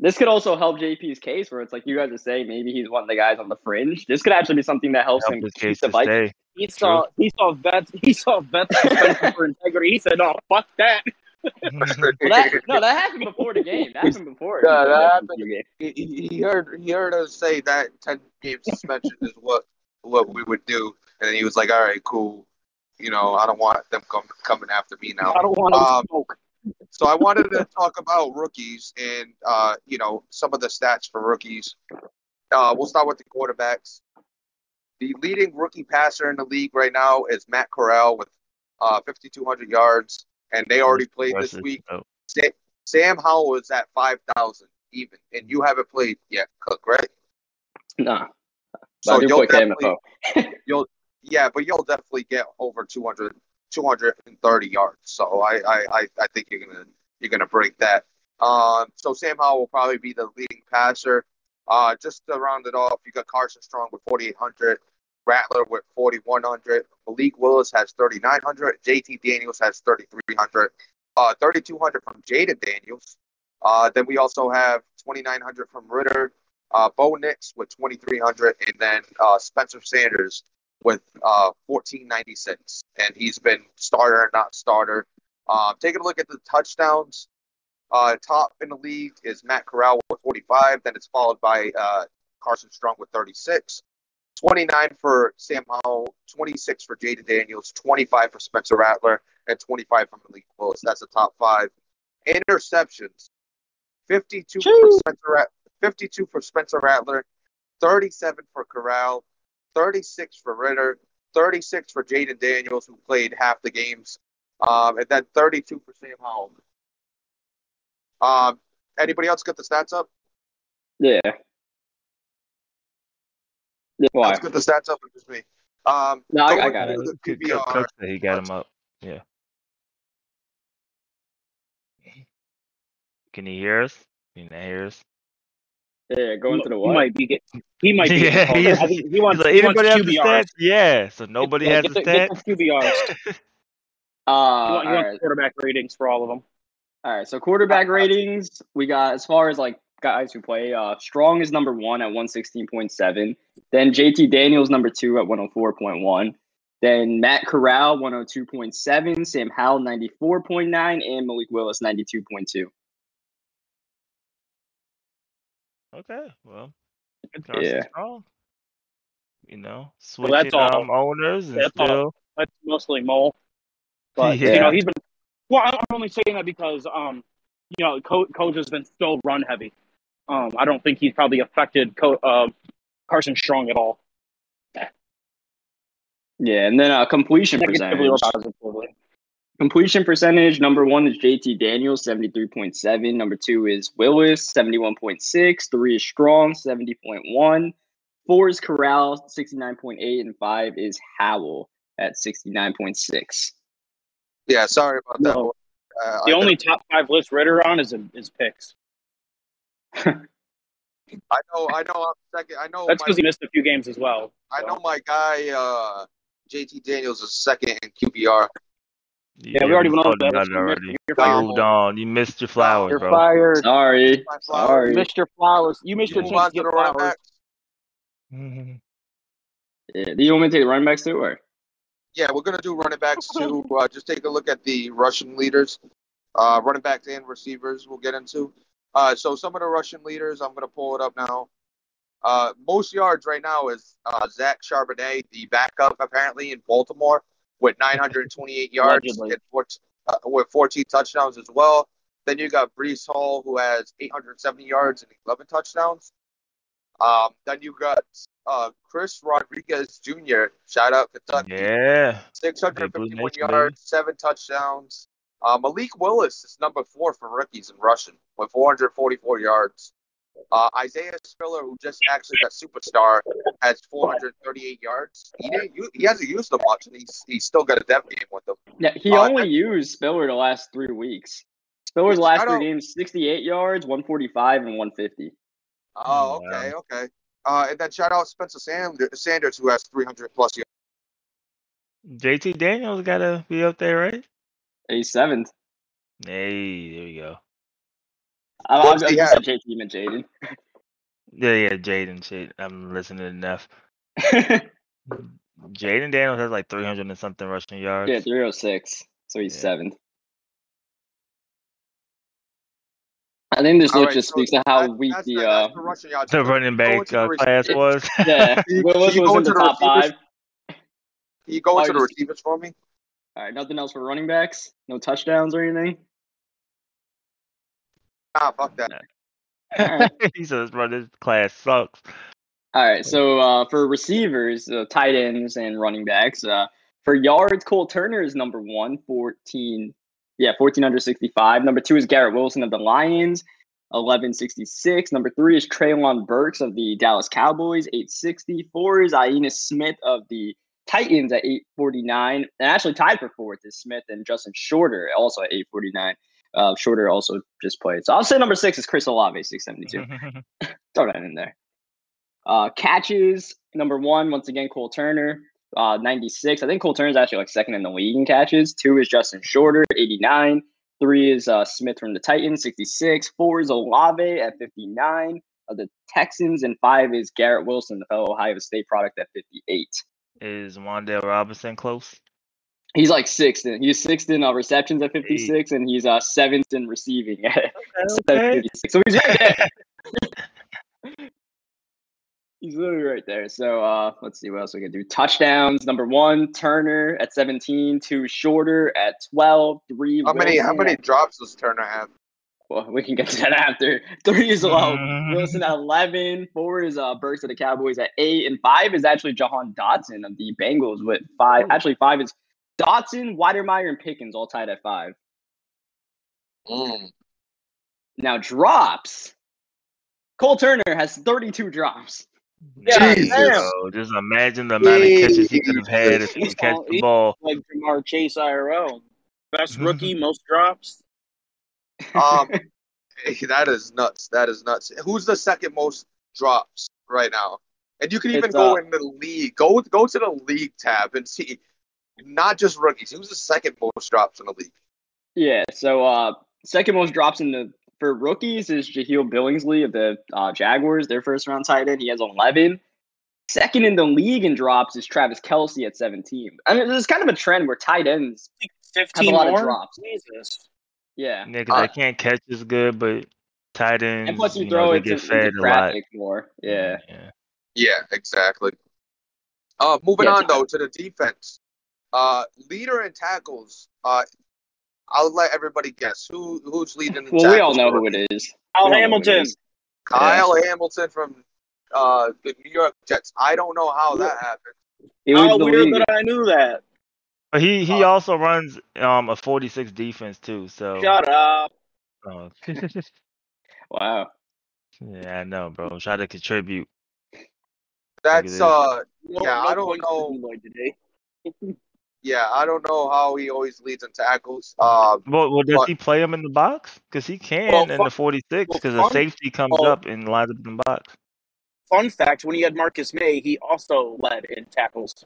This could also help JP's case, where it's like you guys are saying maybe he's one of the guys on the fringe. This could actually be something that helps Help him his keep case the to Vikings. stay. he saw he saw vets *laughs* he saw vets suspension for integrity. He said, "Oh fuck that." *laughs* Well, that, no, that happened before the game. That happened before. Yeah, he that happened. he, he he heard he heard us say that ten game suspension is what what we would do, and then he was like, "All right, cool. You know, I don't want them com- coming after me now." I don't want to Um, smoke. So I wanted to talk about rookies and uh, you know some of the stats for rookies. Uh, we'll start with the quarterbacks. The leading rookie passer in the league right now is Matt Corral with uh, 5,200 yards, and they already played this week. oh, Sam Howell is at 5,000 even, and you haven't played yet, Cook, right? Nah, So you'll play definitely, KMFO. yeah, but you'll definitely get over 200, 230 yards. So I, I, I, think you're gonna you're gonna break that. Um, so Sam Howell will probably be the leading passer. Uh, just to round it off, you got Carson Strong with 4,800, Rattler with 4,100, Malik Willis has 3,900, JT Daniels has 3,300, uh, 3,200 from Jayden Daniels. Uh, then we also have 2,900 from Ridder, uh, Bo Nix with 2,300, and then uh, Spencer Sanders with uh, 1496, and he's been starter and not starter. Um, taking a look at the touchdowns, uh, top in the league is Matt Corral with 45. Then it's followed by uh, Carson Strong with 36. 29 for Sam Howell, 26 for Jayden Daniels, 25 for Spencer Rattler, and 25 for Malik Willis. That's the top five. Interceptions, 52 for Spencer, Rat- 52 for Spencer Rattler, 37 for Corral, 36 for Ridder, 36 for Jayden Daniels, who played half the games, um, and then 32 for Sam Howell. Um, anybody else got the stats up? Yeah. Yeah, Why? Let's get the stats up. It's just me. Um, No, I- I got it. through the Cook- PPR, said he got him up. Yeah. Can he hear us? Can he hear us? Yeah, go into the He might be get, he might be *laughs* Yeah, getting called. he's- I think he wants, like, he wants anybody have the stats? Yeah. So nobody Yeah, has get the the, get stats. the QBRs. *laughs* Uh, He, want, he wants right. quarterback ratings for all of them. All right, so quarterback ratings, we got as far as like guys who play, uh Strong is number one at 116.7. Then JT Daniels number two at 104.1. Then Matt Corral 102.7, Sam Howell 94.9, and Malik Willis 92.2. Okay. Well, That's, Yeah. Strong. You know, Well, switching that's all- um, owners and that's all. still. that's mostly Mole. But *laughs* Yeah. you know, he's been. Well, I'm only saying that because um, you know, Co- coach has been so run heavy. Um, I don't think he's probably affected Co- uh, Carson Strong at all. Yeah, and then uh completion percentage. Positively. Completion percentage number one is JT Daniels, 73.7. Number two is Willis, 71.6. Three is Strong, 70.1. Four is Corral, 69.8. And five is Howell at 69.6. Yeah, sorry about that. No. Uh, The I, only top five list Ridder on is is picks. I know, I know. I'm second. I know. That's because he missed a few games as well. I know my guy, uh, JT Daniels is second in QBR. Yeah, we already went over talked that. it already. You're fired. Moved on. You missed your flowers, You're bro. fired. Sorry. My Sorry. You missed your flowers. You missed your chance to to get the running flowers. backs. Mhm. *laughs* Yeah. Do you want me to take the running backs too? Or? Yeah, we're gonna do running backs too. Uh, just take a look at the Russian leaders, uh, running backs and receivers. We'll get into. Uh, so some of the Russian leaders, I'm gonna pull it up now. Uh, most yards right now is uh, Zach Charbonnet, the backup apparently in Baltimore, with 928 yards Allegedly. and 14, uh, with 14 touchdowns as well. Then you got Breece Hall, who has 870 yards and 11 touchdowns. Um, then you got uh, Chris Rodriguez Jr. Shout out Kentucky. Yeah. 651 Blue Nation, yards, seven touchdowns. Uh, Malik Willis is number four for rookies in rushing with 444 yards. Uh, Isaiah Spiller, who just actually got superstar, has 438 yards. He didn't. Use, he hasn't used them much, and he's he's still got a dev game with them. Yeah, he Uh, only used Spiller the last three weeks. Spiller's last three games: 68 yards, 145, and 150. Oh, Oh, okay, okay. Uh, and then shout out Spencer Sanders, Sanders who has 300 plus yards. JT Daniels got to be up there, right? He's seventh. Hey, there we go. I, I, I What's just he at? JT and Jayden. Yeah, yeah, Jayden. Shit, I'm listening enough. *laughs* Jayden Daniels has like 300 and something rushing yards. yeah, 306. So he's Yeah. seventh. I think this All look right, just so speaks to how that- weak the the, uh the. The running back uh, class was. *laughs* yeah. Can you- Willis can was go in the into the top receivers? five. Can you go Oh, into the receivers for me? All right, nothing else for running backs. No touchdowns or anything. Ah, fuck that. *laughs* Alright. *laughs* he says, "Bro, this class sucks." All right, so uh, for receivers, uh, tight ends, and running backs, uh, for yards, Cole Turner is number one, 14, yeah, 1465. Number two is Garrett Wilson of the Lions, 1166. Number three is Treylon Burks of the Dallas Cowboys, 860. Four is Aina Smith of the Titans at 849. And actually tied for fourth is Smith and Justin Shorter, also at 849. Uh, Shorter also just played. So I'll say number six is Chris Olave, 672 *laughs* throw that in there. Uh, catches number one, once again, Cole Turner, uh, 96. I think Cole Turner's actually like second in the league in catches. Two is Justin Shorter, 89. Three is uh, Smith from the Titans, 66. Four is Olave at 59 of the Texans, and five is Garrett Wilson, the fellow Ohio State product at 58. Is Wan'Dale Robinson close? He's like sixth. In, he's sixth in uh, receptions at 56, and he's uh, seventh in receiving at Okay. So he's right there. *laughs* He's literally right there. So uh, let's see what else we can do. Touchdowns. Number one, Turner at 17. Two, Shorter at 12. Three, How many how many drops does Turner have? well, we can get to that after. Three is well, Mhm. Wilson at 11. Four is uh, Burks of the Cowboys at 8. And five is actually Jahan Dotson of the Bengals with five. Actually, five is Dotson, Wydermyer, and Pickens all tied at five. Mm. Now, drops. Cole Turner has 32 drops. Yeah, Jesus. damn. Just imagine the amount of catches he could have had if he He's could catch the ball. Like Ja'Marr Chase IRL. Best Mhm. rookie, most drops. Um, *laughs* that is nuts. That is nuts. Who's the second most drops right now? And you can even It's, go uh, in the league. Go go to the league tab and see, not just rookies. Who's the second most drops in the league? Yeah, so uh second most drops in the for rookies is Jahleel Billingsley of the uh, Jaguars, their first round tight end. He has 11. Second in the league in drops is Travis Kelce at 17. I mean, there's kind of a trend where tight ends, Fifteen lot of more. drops. Jesus. yeah. Yeah, because Uh, they can't catch as good, but tight ends, And plus, you, you throw know, they it get to, fed into a lot. traffic more. Yeah. yeah. Yeah, exactly. Uh, moving Yeah, on though to the defense. Uh, leader in tackles. Uh, I'll let everybody guess who who's leading. In tackles. Well, we all know who it is. Al We all know who it Hamilton. is. Kyle Hamilton from uh, the New York Jets. I don't know how that happened. It was How weird league. that I knew that. But he he Uh, also runs um a 46 defense too. So Shut up. uh, *laughs* *laughs* Wow. yeah, I know, bro. Try to contribute. That's uh, Yeah, no I don't know. Today. *laughs* yeah, I don't know how he always leads in tackles. Um, Well, well does But- he play him in the box? Because he can Well, in fun- the 46 well, because the safety comes well- up and lines up in the box. Fun fact: When he had Marcus Maye, he also led in tackles.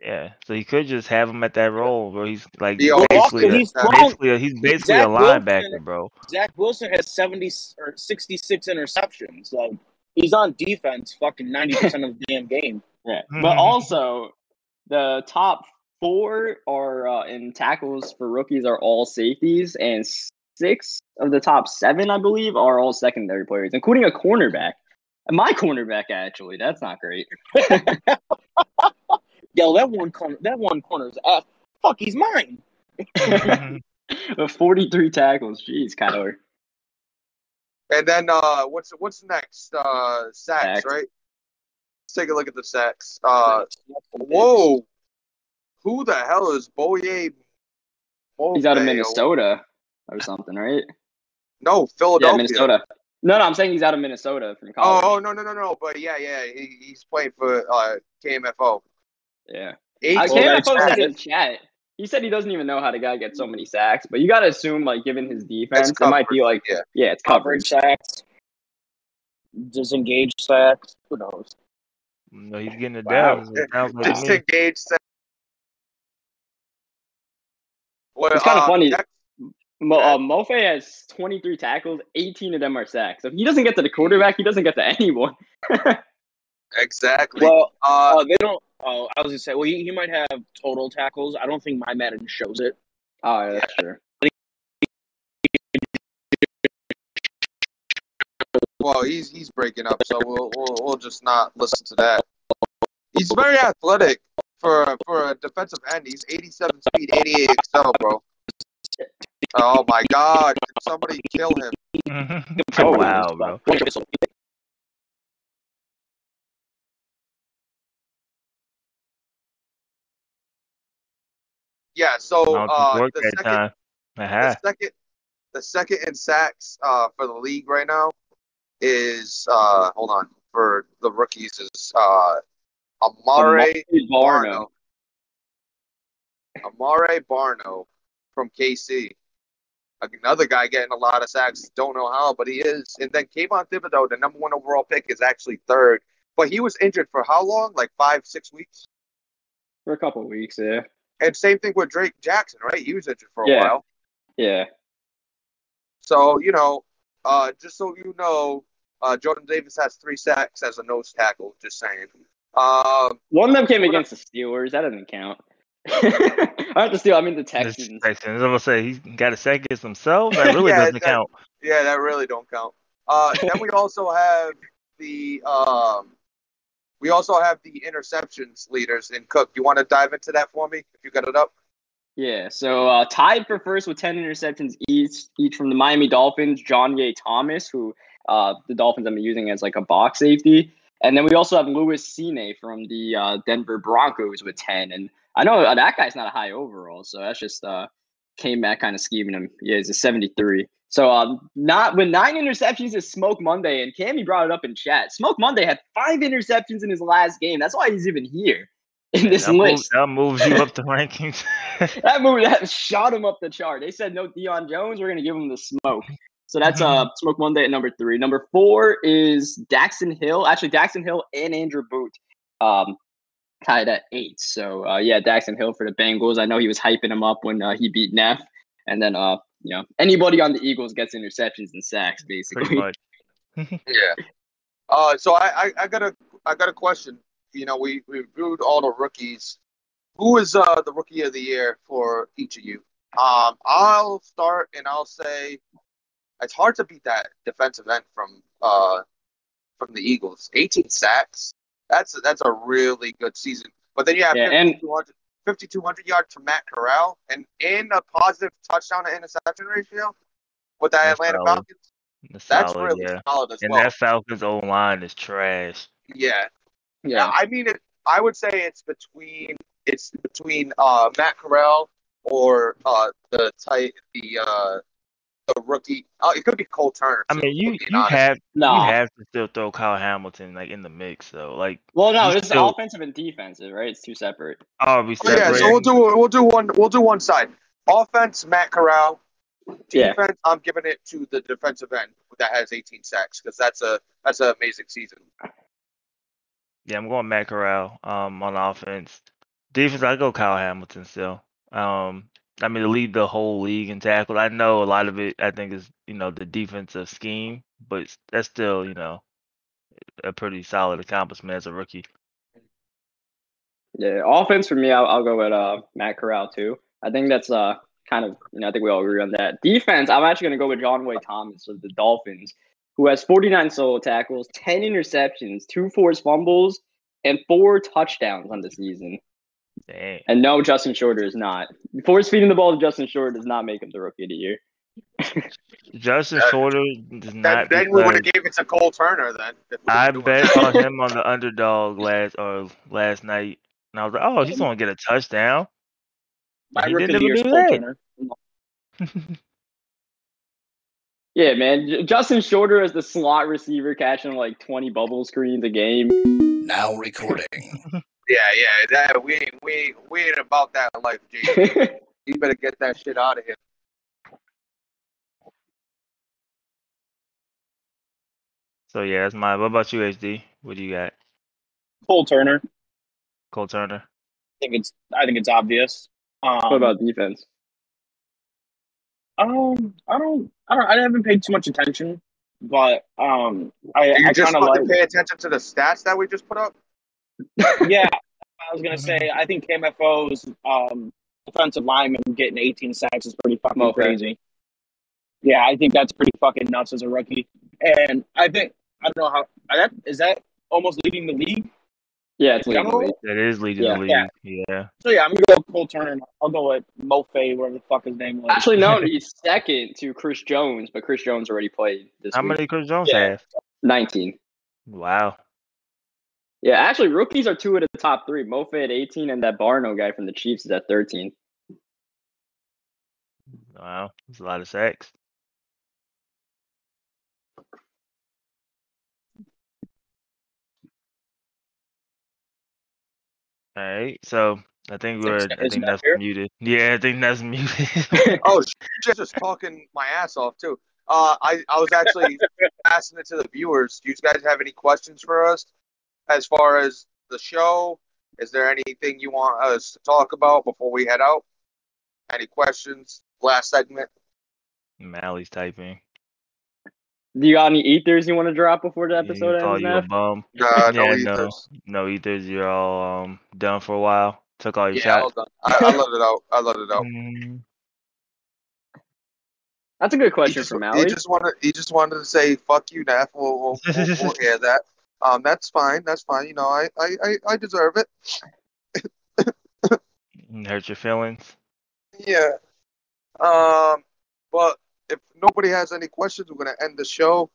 Yeah, so he could just have him at that role where he's like He always basically, does he's that. thrown- basically he's basically a Zach Wilson- linebacker, bro. Zach Wilson has seventy or sixty-six interceptions. Like he's on defense, fucking ninety percent of the damn game. Yeah, but also the top four are uh, in tackles for rookies are all safeties, and six of the top seven, I believe, are all secondary players, including a cornerback. My cornerback, actually, that's not great. *laughs* Yo, that one corner, that one corner's F. Fuck, he's mine. *laughs* Forty-three tackles, jeez, Kyler. and then uh, what's what's next? Uh, sacks, Sacks. right? Let's take a look at the sacks. Uh, whoa, who the hell is Boye? He's out of Minnesota or something, right? No, Yeah, Philadelphia. Minnesota. No, no, I'm saying he's out of Minnesota from Oh, college. oh no, no, no, no. But yeah, yeah, he, he's playing for uh, KMFO. yeah. Eight I Well, can't that's post it bad. in chat. He said he doesn't even know how the guy gets so many sacks, but you got to assume, like, given his defense, it might be like, yeah. yeah, it's Coverage coverage. sacks, disengaged sacks. Who knows? No, he's getting it Wow. down. It sounds like to me. disengaged. sa- Well, It's kinda uh, funny. that- Mo, uh, Mafe has 23 tackles, 18 of them are sacks. So if he doesn't get to the quarterback, he doesn't get to *laughs* anyone. exactly. Well, uh, uh, they don't. Oh, I was gonna say. Well, he, he might have total tackles. I don't think my Madden shows it. Oh, yeah, that's true. well, he's he's breaking up, so we'll we'll, we'll just not listen to that. He's very athletic for for a defensive end. He's 87 speed, 88 excel, bro. Oh my God! Can somebody kill him? *laughs* oh wow, bro. Yeah. So uh, the second time. Aha. the second the second in sacks uh, for the league right now is uh, hold on for the rookies is uh, Amare Barno. Barno. Amare Barno from KC. Another guy getting a lot of sacks. Don't know how, but he is. And then Kayvon Thibodeaux, the number one overall pick, is actually third. But he was injured for how long? Like five, six weeks. For a couple of weeks, yeah. And same thing with Drake Jackson, right? He was injured for a Yeah. while. Yeah. So you know, uh, just so you know, uh, Jordan Davis has three sacks as a nose tackle. Just saying. Um, One of them came against the Steelers. That doesn't count. I have to steal. I mean the This Texans. Texans. I'm gonna say he's got a sack against himself. That *laughs* really Yeah, doesn't that- count. yeah, that really don't count. Uh, then we *laughs* also have the um, we also have the interceptions leaders in Cook. You want to dive into that for me if you got it up? Yeah, so uh, tied for first with 10 interceptions each, each from the Miami Dolphins, John Ye Thomas, who uh, the Dolphins I'm using as like a box safety. And then we also have Lewis Cine from the uh, Denver Broncos with 10. And I know uh, that guy's not a high overall, so that's just uh, came back kind of scheming him. Yeah, he's a 73. So um, not with nine interceptions is Smoke Monday, and Cammy brought it up in chat. Smoke Monday had five interceptions in his last game. That's why he's even here in this that, list moves, that moves you up the *laughs* rankings. that movie that shot him up the chart. They said no Deion Jones, we're gonna give him the smoke. So that's uh smoke Monday at number three. Number four is Daxton Hill. Actually, Daxton Hill and Andrew Booth um tied at eight. So uh yeah, Daxton Hill for the Bengals. I know he was hyping him up when uh, he beat Neff. And then uh you know anybody on the Eagles gets interceptions and sacks Pretty basically. much. *laughs* Yeah. Uh, so I, I, I got a I got a question. You know, we we reviewed all the rookies. Who is uh the rookie of the year for each of you? Um, I'll start and I'll say it's hard to beat that defensive end from uh from the Eagles. 18 sacks. That's that's a really good season. But then you have Yeah, and- 5,200 5,200 yards from Matt Corral and in a positive touchdown to interception ratio with that That's Atlanta solid. Falcons. That's That's solid, really yeah. solid as And well. that Falcons O line is trash. Yeah, Yeah. I mean, it, I would say it's between it's between uh, Matt Corral or uh, the tight the uh, the rookie. Uh, it could be Cole Turner. I mean, you if we're you honest. have No. you have to still throw Kyle Hamilton like in the mix though. Like, Well no, you it's still- offensive and defensive, right? It's two separate. are we Oh, yeah, so we'll do we'll do one we'll do one side. Offense, Matt Corral. Yeah. Defense, I'm giving it to the defensive end that has 18 sacks because that's a that's an amazing season. Yeah, I'm going Matt Corral um, on offense. Defense, I go Kyle Hamilton still. Um, I mean, to lead the whole league in tackles, I know a lot of it. I think is you know the defensive scheme, but that's still you know a pretty solid accomplishment as a rookie. Yeah, offense for me, I'll, I'll go with uh, Matt Corral too. I think that's uh kind of you know I think we all agree on that. Defense, I'm actually gonna go with John Wayne Thomas of the Dolphins, who has 49 solo tackles, 10 interceptions, two forced fumbles, and four touchdowns on the season. Dang. And no, Justin Shorter is not. Force feeding the ball to Justin Shorter does not make him the rookie of the year. *laughs* Justin Uh, Shorter does Then, not. then we would have gave it to Cole Turner then. if we were I bet on him on the underdog last or last night, and I was like, oh, he's gonna get a touchdown. My He rookie didn't of the year do Cole that. Turner. *laughs* Yeah, man. Justin Shorter as the slot receiver catching like 20 bubble screens a game. Now recording. *laughs* Yeah, yeah. That we ain't we ain't, we ain't about that life, James. *laughs* you better get that shit out of here. So yeah, that's my. What about you, HD? What do you got? Cole Turner. Cole Turner. I think it's I think it's obvious. Um, what about defense? Um, I don't, I don't, I haven't paid too much attention, but um, I, you I just kind of want like, to pay attention to the stats that we just put up? Yeah. *laughs* I was gonna say, I think KMFO's um defensive lineman getting 18 sacks is pretty fucking Okay. crazy. Yeah, I think that's pretty fucking nuts as a rookie, and I think I don't know how that is that almost leading the league. Yeah, it's leading the league. That is leading Yeah. the league. Yeah. Yeah. So yeah, I'm gonna go with Cole Turner. I'll go with Mafe, whatever the fuck his name was. Actually, no, *laughs* he's second to Chris Jones, but Chris Jones already played this How week. many Chris Jones Yeah. have? 19. Wow. Yeah, actually, rookies are two of the top three. Mafe at 18, and that Barno guy from the Chiefs is at 13. Wow. That's a lot of sacks. All right. So I think we're. Is I think that's here? muted. Yeah, I think that's *laughs* muted. *laughs* Oh, she's just talking my ass off too. Uh, I I was actually *laughs* asking it to the viewers. Do you guys have any questions for us as far as the show? Is there anything you want us to talk about before we head out? Any questions? Last segment. Mally's typing. Do you got any ethers you want to drop before the episode call ends, you a bum. *laughs* Uh, no yeah, ethers. no, no ethers. You're all um done for a while. Took all your Yeah, shots. done. I, I let it out. I let it out. Mm, That's a good He question just, from he just wanted. He just wanted to say "fuck you, Nath." We'll, we'll, we'll, we'll *laughs* hear that. Um, that's fine. That's fine. You know, I, I, I, deserve it. hurt your feelings. Yeah. Um, but if nobody has any questions, we're gonna end the show.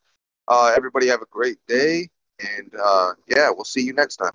Uh, everybody have a great day, and uh, yeah, we'll see you next time.